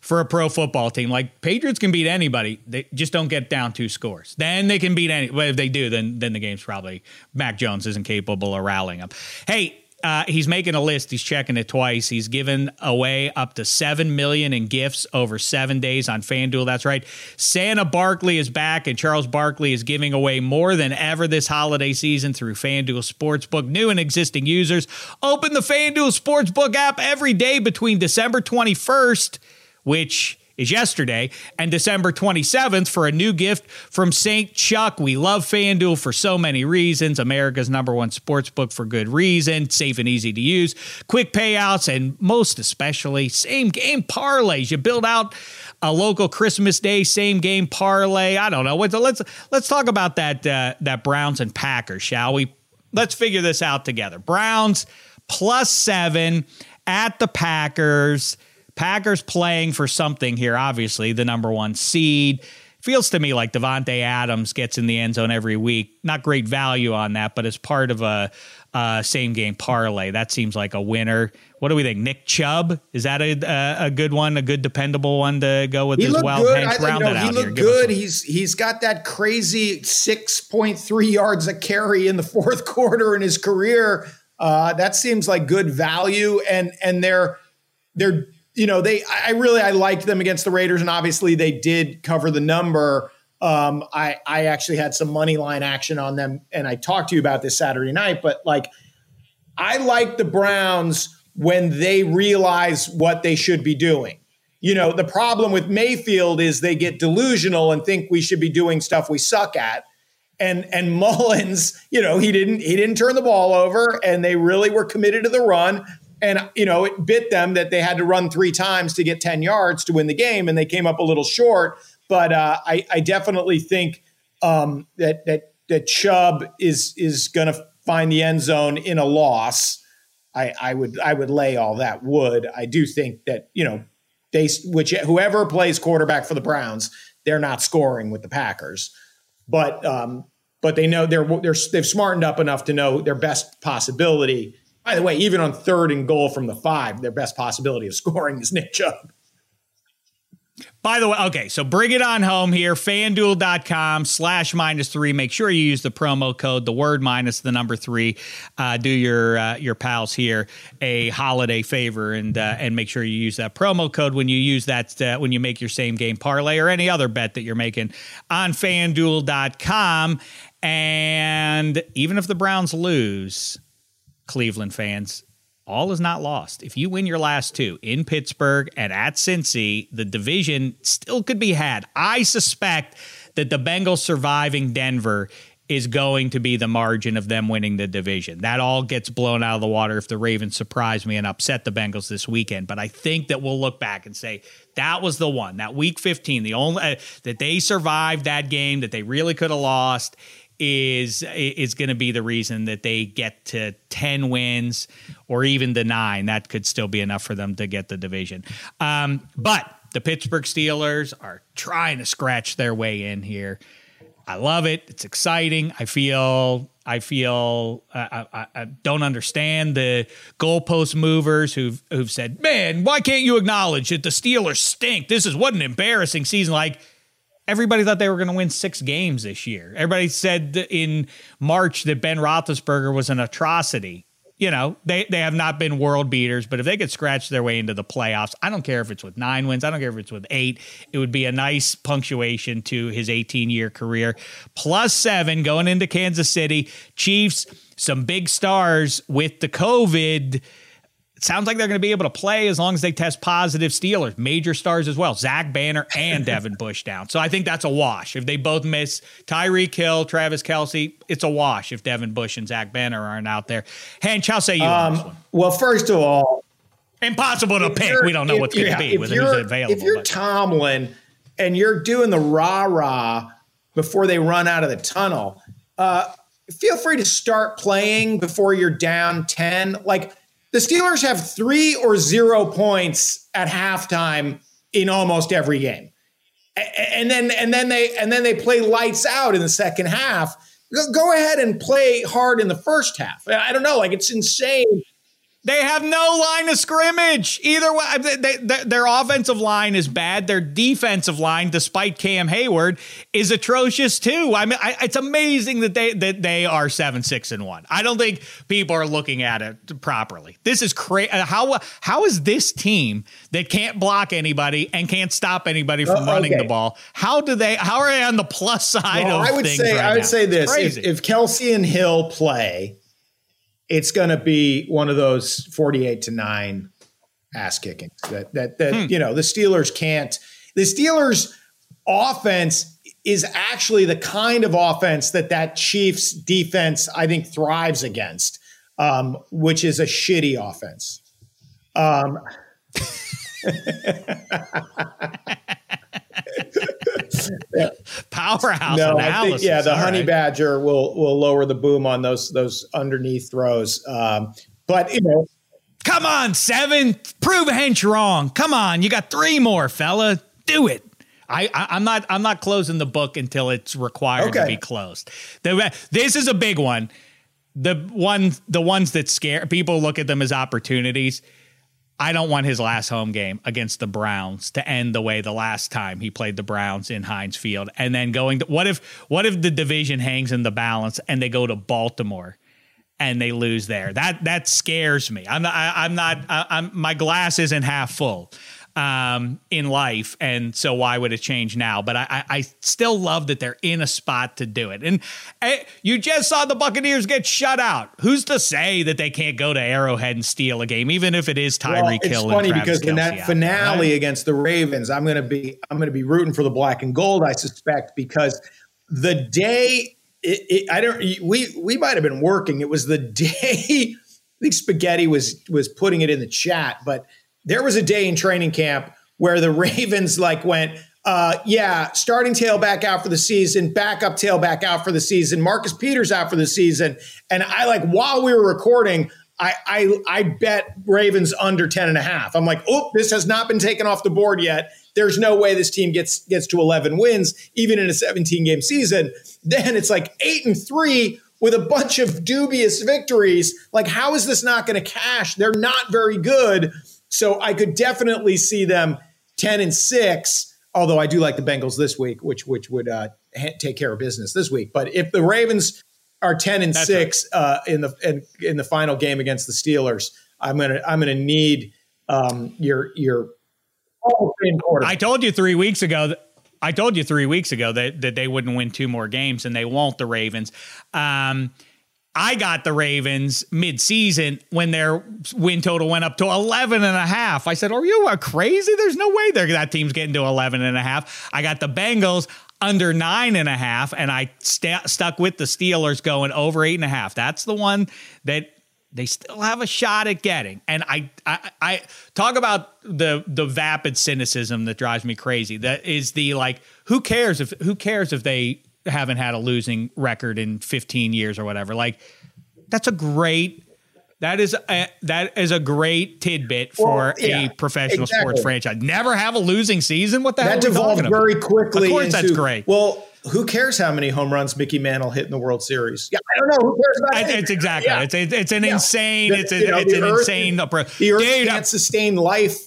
for a pro football team. Like Patriots can beat anybody. They just don't get down two scores. Then they can beat any. But if they do, then then the game's probably Mac Jones isn't capable of rallying them. Hey, uh, he's making a list. He's checking it twice. He's given away up to seven million in gifts over seven days on FanDuel. That's right. Santa Barkley is back, and Charles Barkley is giving away more than ever this holiday season through FanDuel Sportsbook. New and existing users open the FanDuel Sportsbook app every day between December 21st, which is yesterday, and December 27th for a new gift from St. Chuck. We love FanDuel for so many reasons. America's number one sports book for good reason, safe and easy to use, quick payouts, and most especially same game parlays. You build out a local Christmas Day same game parlay. I don't know. Let's let's talk about that uh, that Browns and Packers, shall we? Let's figure this out together. Browns plus seven at the Packers. Packers playing for something here, obviously, the number one seed. Feels to me like Davante Adams gets in the end zone every week. Not great value on that, but as part of a, a same game parlay, that seems like a winner. What do we think? Nick Chubb is that a, a, a good one, a good dependable one to go with he as well? Good. I, you know, he looked good. He's he's got that crazy six point three yards a carry in the [LAUGHS] fourth quarter in his career. Uh, that seems like good value, and and they're they're you know, they I really I liked them against the Raiders, and obviously they did cover the number. Um, I I actually had some money line action on them, and I talked to you about this Saturday night. But like, I like the Browns when they realize what they should be doing. You know, the problem with Mayfield is they get delusional and think we should be doing stuff we suck at. And and [LAUGHS] Mullens, you know, he didn't he didn't turn the ball over, and they really were committed to the run. And, you know, it bit them that they had to run three times to get 10 yards to win the game, and they came up a little short. But uh, I, I, definitely think um, that, that, that Chubb is, is going to find the end zone in a loss. I, I would I would lay all that wood. I do think that you know they which whoever plays quarterback for the Browns, they're not scoring with the Packers, but um, but they know they're they're they've smartened up enough to know their best possibility by the way, even on third and goal from the five, their best possibility of [LAUGHS] scoring is Nick Chubb. By the way, okay, so bring it on home here, fanduel.com slash minus three. Make sure you use the promo code, the word minus the number three. Uh, do your uh, your pals here a holiday favor and uh, and make sure you use that promo code when you use that uh, when you make your same game parlay or any other bet that you're making on fanduel.com. And even if the Browns lose, Cleveland fans, all is not lost. If you win your last two in Pittsburgh and at Cincy, the division still could be had. I suspect that the Bengals surviving Denver is going to be the margin of them winning the division. That all gets blown out of the water if the Ravens surprise me and upset the Bengals this weekend. But I think that we'll look back and say that was the one, that week 15, the only uh, that they survived that game that they really could have lost is is going to be the reason that they get to 10 wins or even the 9 that could still be enough for them to get the division. Um, but the pittsburgh steelers are trying to scratch their way in here. I love it. It's exciting. I feel I feel I, I, don't understand the goalpost movers who've who've said, "Man, why can't you acknowledge that the Steelers stink? This is what an embarrassing season." Like, everybody thought they were going to win six games this year. Everybody said in March that Ben Roethlisberger was an atrocity. You know, they, they have not been world beaters, but if they could scratch their way into the playoffs, I don't care if it's with nine wins, I don't care if it's with eight. It would be a nice punctuation to his 18 year career. Plus seven going into Kansas City. Chiefs, some big stars with the COVID sounds like they're going to be able to play as long as they test positive. Steelers, major stars as well, Zach Banner and Devin Bush down. So I think that's a wash. If they both miss Tyreek Hill, Travis Kelce, it's a wash if Devin Bush and Zach Banner aren't out there. Hench, how say you um, Well, first of all, impossible to pick. We don't know what's going to be with who's available. If you're but. Tomlin and you're doing the rah rah before they run out of the tunnel, uh, feel free to start playing before you're down 10. Like, the Steelers have three or zero points at halftime in almost every game. And then and then they and then they play lights out in the second half. Go ahead and play hard in the first half. I don't know, like it's insane. They have no line of scrimmage. Either way, they, they, their offensive line is bad. Their defensive line, despite Cam Heyward, is atrocious too. I mean, I, it's amazing that they that they are seven, six, and one. I don't think people are looking at it properly. This is crazy. Uh, how how is this team that can't block anybody and can't stop anybody from uh, running the ball? How do they? How are they on the plus [LAUGHS] side well, of I would things? Say right I would now? say this: if, if Kelce and Hill play it's going to be one of those 48 to 9 ass kickings that that that hmm. you know the Steelers can't the Steelers offense is actually the kind of offense that that Chiefs defense I think thrives against um, which is a shitty offense um, [LAUGHS] [LAUGHS] [LAUGHS] Powerhouse no, analysis. Think, yeah, the All honey right. badger will will lower the boom on those those underneath throws. Um, but you know, come on, seven, prove Hench wrong. Come on, you got three more, fella. Do it. I, I am not I'm not closing the book until it's required okay. to be closed. The, this is a big one. The one the ones that scare people look at them as opportunities I don't want his last home game against the Browns to end the way the last time he played the Browns in Heinz Field, and then going to what if what if the division hangs in the balance and they go to Baltimore and they lose there? That that scares me. I'm not. I, am not. I, I'm my glass isn't half full um, in life, and so why would it change now? But I, I, still love that they're in a spot to do it. And eh, you just saw the Buccaneers get shut out. Who's to say that they can't go to Arrowhead and steal a game, even if it is Tyree well, Hill? It's funny because in that finale right? against the Ravens, I'm going to be I'm going to be rooting for the black and gold. I suspect because the day it, it, I don't we we might have been working. It was the [LAUGHS] day. I think Spaghetti was was putting it in the chat, but there was a day in training camp where the [LAUGHS] Ravens like went, uh, yeah, starting tailback out for the season, backup tailback out for the season, Marcus Peters out for the season. And I like while we were recording, I, I I bet Ravens under 10 and a half. I'm like, oh, this has not been taken off the board yet. There's no way this team gets gets to 11 wins, even in a 17 game season. Then it's like eight and three with a bunch of dubious victories. Like, how is this not going to cash? They're not very good. So I could definitely see them 10 and 6, although I do like the Bengals this week, which which would uh, ha- take care of business this week. But if the Ravens are 10 and That's 6 right. uh, in the in, in, the final game against the Steelers, I'm going to I'm going to need um, your your I told you 3 weeks ago that I told you three weeks ago that, that they wouldn't win two more games, and they won't. The Ravens. Um, I got the Ravens mid-season when their win total went up to 11 and a half. I said, are you crazy? There's no way that team's getting to 11 and a half. I got the Bengals under nine and a half, and I st- stuck with the Steelers going over eight and a half. That's the one that they still have a shot at getting. And I, I, I talk about the the vapid cynicism that drives me crazy. That is the like, who cares if who cares if they haven't had a losing record in 15 years or whatever. Like that's a great that is a, that is a great tidbit for well, yeah, a professional exactly. sports franchise. Never have a losing season. What the that hell? That devolved very quickly. Of course, into, that's great. Well, who cares how many home runs Mickey Mantle hit in the World Series? Yeah, I don't know. Who cares about it? It's exactly. Yeah. It's it's an yeah. insane. it's a, you know, it's an earth, insane. The earth Dude, can't sustain life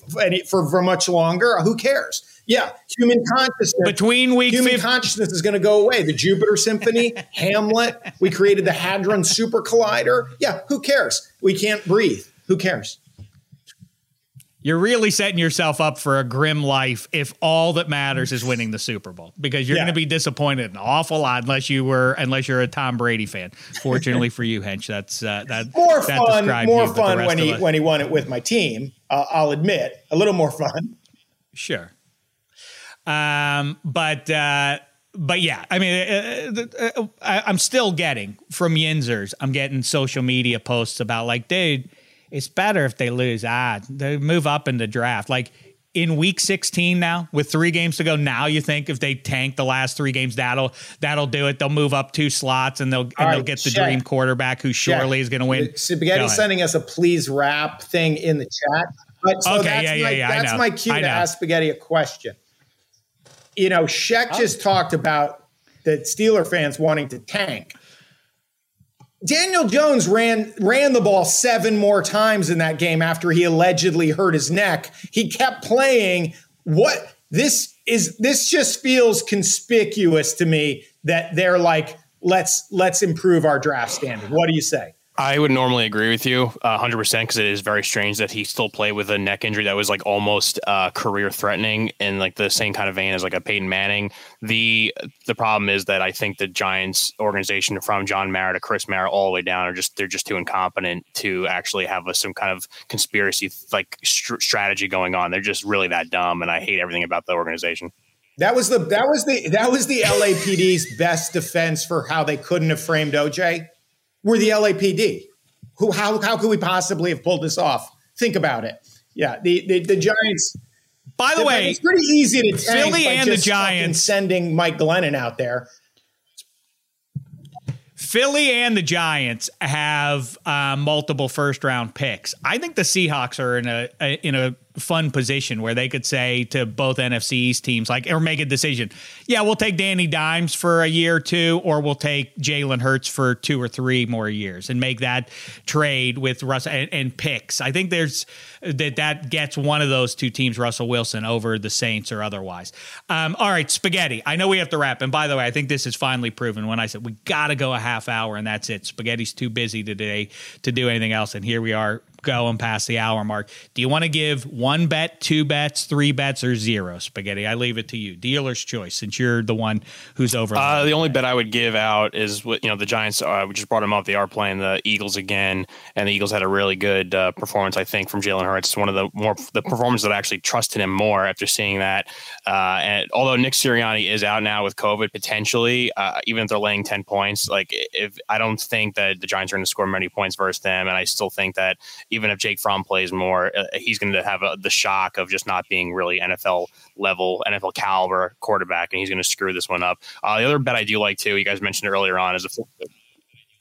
for for much longer. Who cares? Yeah, human consciousness. Between week human 50- consciousness is going to go away. The Jupiter Symphony, [LAUGHS] Hamlet. We created the Hadron Super Collider. Yeah, who cares? We can't breathe. Who cares? You're really setting yourself up for a grim life if all that matters is winning the Super Bowl because you're yeah. going to be disappointed an awful lot unless you were unless you're a Tom Brady fan. Fortunately for you, Hench, that's uh, that [LAUGHS] more that fun. More you, fun when he when he won it with my team. Uh, I'll admit, a little more fun. Sure. Um, but uh, but yeah, I mean, uh, uh, uh I, am still getting from Yinzers. I'm getting social media posts about like, dude, it's better if they lose. Ah, they move up in the draft. Like in week 16 now, with three games to go. Now you think if they tank the last three games, that'll that'll do it. They'll move up two slots and they'll and right, they'll get the check. dream quarterback who surely check. is going to win. Spaghetti sending us a please wrap thing in the chat. But so okay, that's yeah, my, yeah, yeah. That's my cue to ask Spaghetti a question you know, Sheck oh. just talked about the Steeler fans wanting to tank. Daniel Jones ran ran the ball seven more times in that game after he allegedly hurt his neck. He kept playing. What this is this just feels conspicuous to me that they're like let's let's improve our draft standard. What do you say? I would normally agree with you uh, 100% because it is very strange that he still played with a neck injury that was like almost uh, career threatening in like the same kind of vein as like a Peyton Manning. The the problem is that I think the Giants organization from John Mara to Chris Mara all the way down are just they're just too incompetent to actually have a, some kind of conspiracy like st- strategy going on. They're just really that dumb and I hate everything about the organization. That was the that was the that was the LAPD's best defense for how they couldn't have framed OJ we're the LAPD. Who? How? How could we possibly have pulled this off? Think about it. Yeah, the the, the Giants. By the, the way, it's pretty easy to tank Philly and the Giants sending Mike Glennon out there. Philly and the Giants have uh, multiple first round picks. I think the Seahawks are in a, a in a fun position where they could say to both NFC East teams, like, or make a decision. Yeah, we'll take Danny Dimes for a year or two, or we'll take Jalen Hurts for two or three more years and make that trade with Russ and, and, picks. I think there's that that gets one of those two teams, Russell Wilson, over the Saints or otherwise. Um, all right, spaghetti. I know we have to wrap. And by the way, I think this is finally proven when I said we got to go a half hour and that's it. Spaghetti's too busy today to do anything else. And here we are going past the hour mark. Do you want to give one bet, two bets, three bets, or zero spaghetti? I leave it to you. Dealer's choice, since you're the one who's over. Uh, the only bet I would give out is what you know the Giants. Uh, we just brought them up. They are playing the Eagles again, and the Eagles had a really good uh, performance. I think from Jalen Hurts, one of the more the performance that I actually trusted him more after seeing that. Uh, and although Nick Sirianni is out now with COVID, potentially, uh, even if they're laying ten points, like if I don't think that the Giants are going to score many points versus them, and I still think that even if Jake Fromm plays more, uh, he's going to have a, the shock of just not being really NFL level, NFL caliber quarterback, and he's going to screw this one up. Uh, the other bet I do like too, you guys mentioned earlier on, is a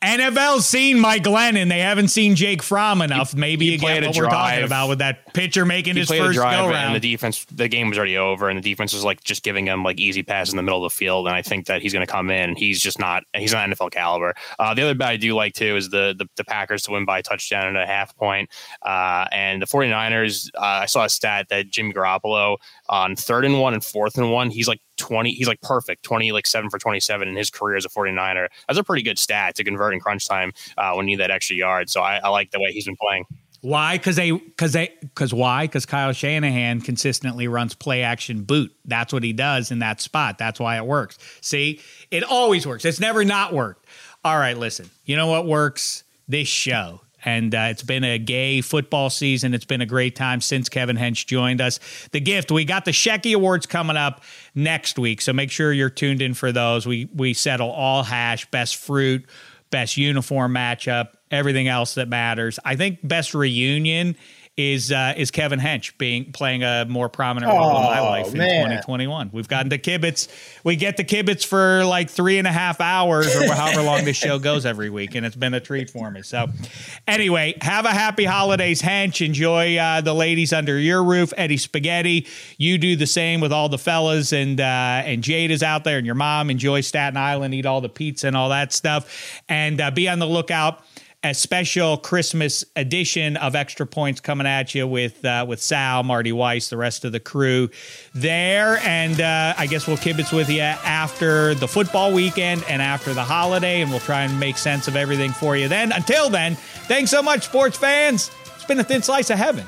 NFL's seen Mike Glennon. They haven't seen Jake Fromm enough. He, Maybe he again, what drive. we're talking about with that pitcher making his first go round. And the defense, the game was already over, and the defense was like just giving him like easy passes in the middle of the field. And I think that he's going to come in, he's just not he's not NFL caliber. Uh, the other bet I do like too is the, the, the Packers to win by a touchdown and a half point. Uh, and the 49ers, uh, I saw a stat that Jimmy Garoppolo on third and one and fourth and one, he's like 20, he's like perfect, 20, like seven for 27 in his career as a 49er. That's a pretty good stat to convert in crunch time uh, when you need that extra yard. So I, I like the way he's been playing. Why? Because they, because they, because why? Because Kyle Shanahan consistently runs play action boot. That's what he does in that spot. That's why it works. See, it always works. It's never not worked. All right, listen. You know what works? This show and uh, it's been a gay football season. It's been a great time since Kevin Hench joined us. The gift we got the Shecky Awards coming up next week, so make sure you're tuned in for those. We we settle all hash, best fruit, best uniform matchup, everything else that matters. I think best reunion is uh, is Kevin Hench being playing a more prominent role oh, in my oh, life in man. 2021. We've gotten to kibitz. We get the kibitz for like three and a half hours or however long this show goes every week, and it's been a treat for me. So, anyway, have a happy holidays, Hench. Enjoy uh, the ladies under your roof, Eddie Spaghetti. You do the same with all the fellas, and uh, and Jade is out there, and your mom enjoy Staten Island, eat all the pizza and all that stuff, and uh, be on the lookout a special Christmas edition of Extra Points coming at you with uh, with Sal, Marty Weiss, the rest of the crew there, and uh, I guess we'll kibitz with you after the football weekend and after the holiday, and we'll try and make sense of everything for you then. Until then, thanks so much, sports fans. It's been a thin slice of heaven.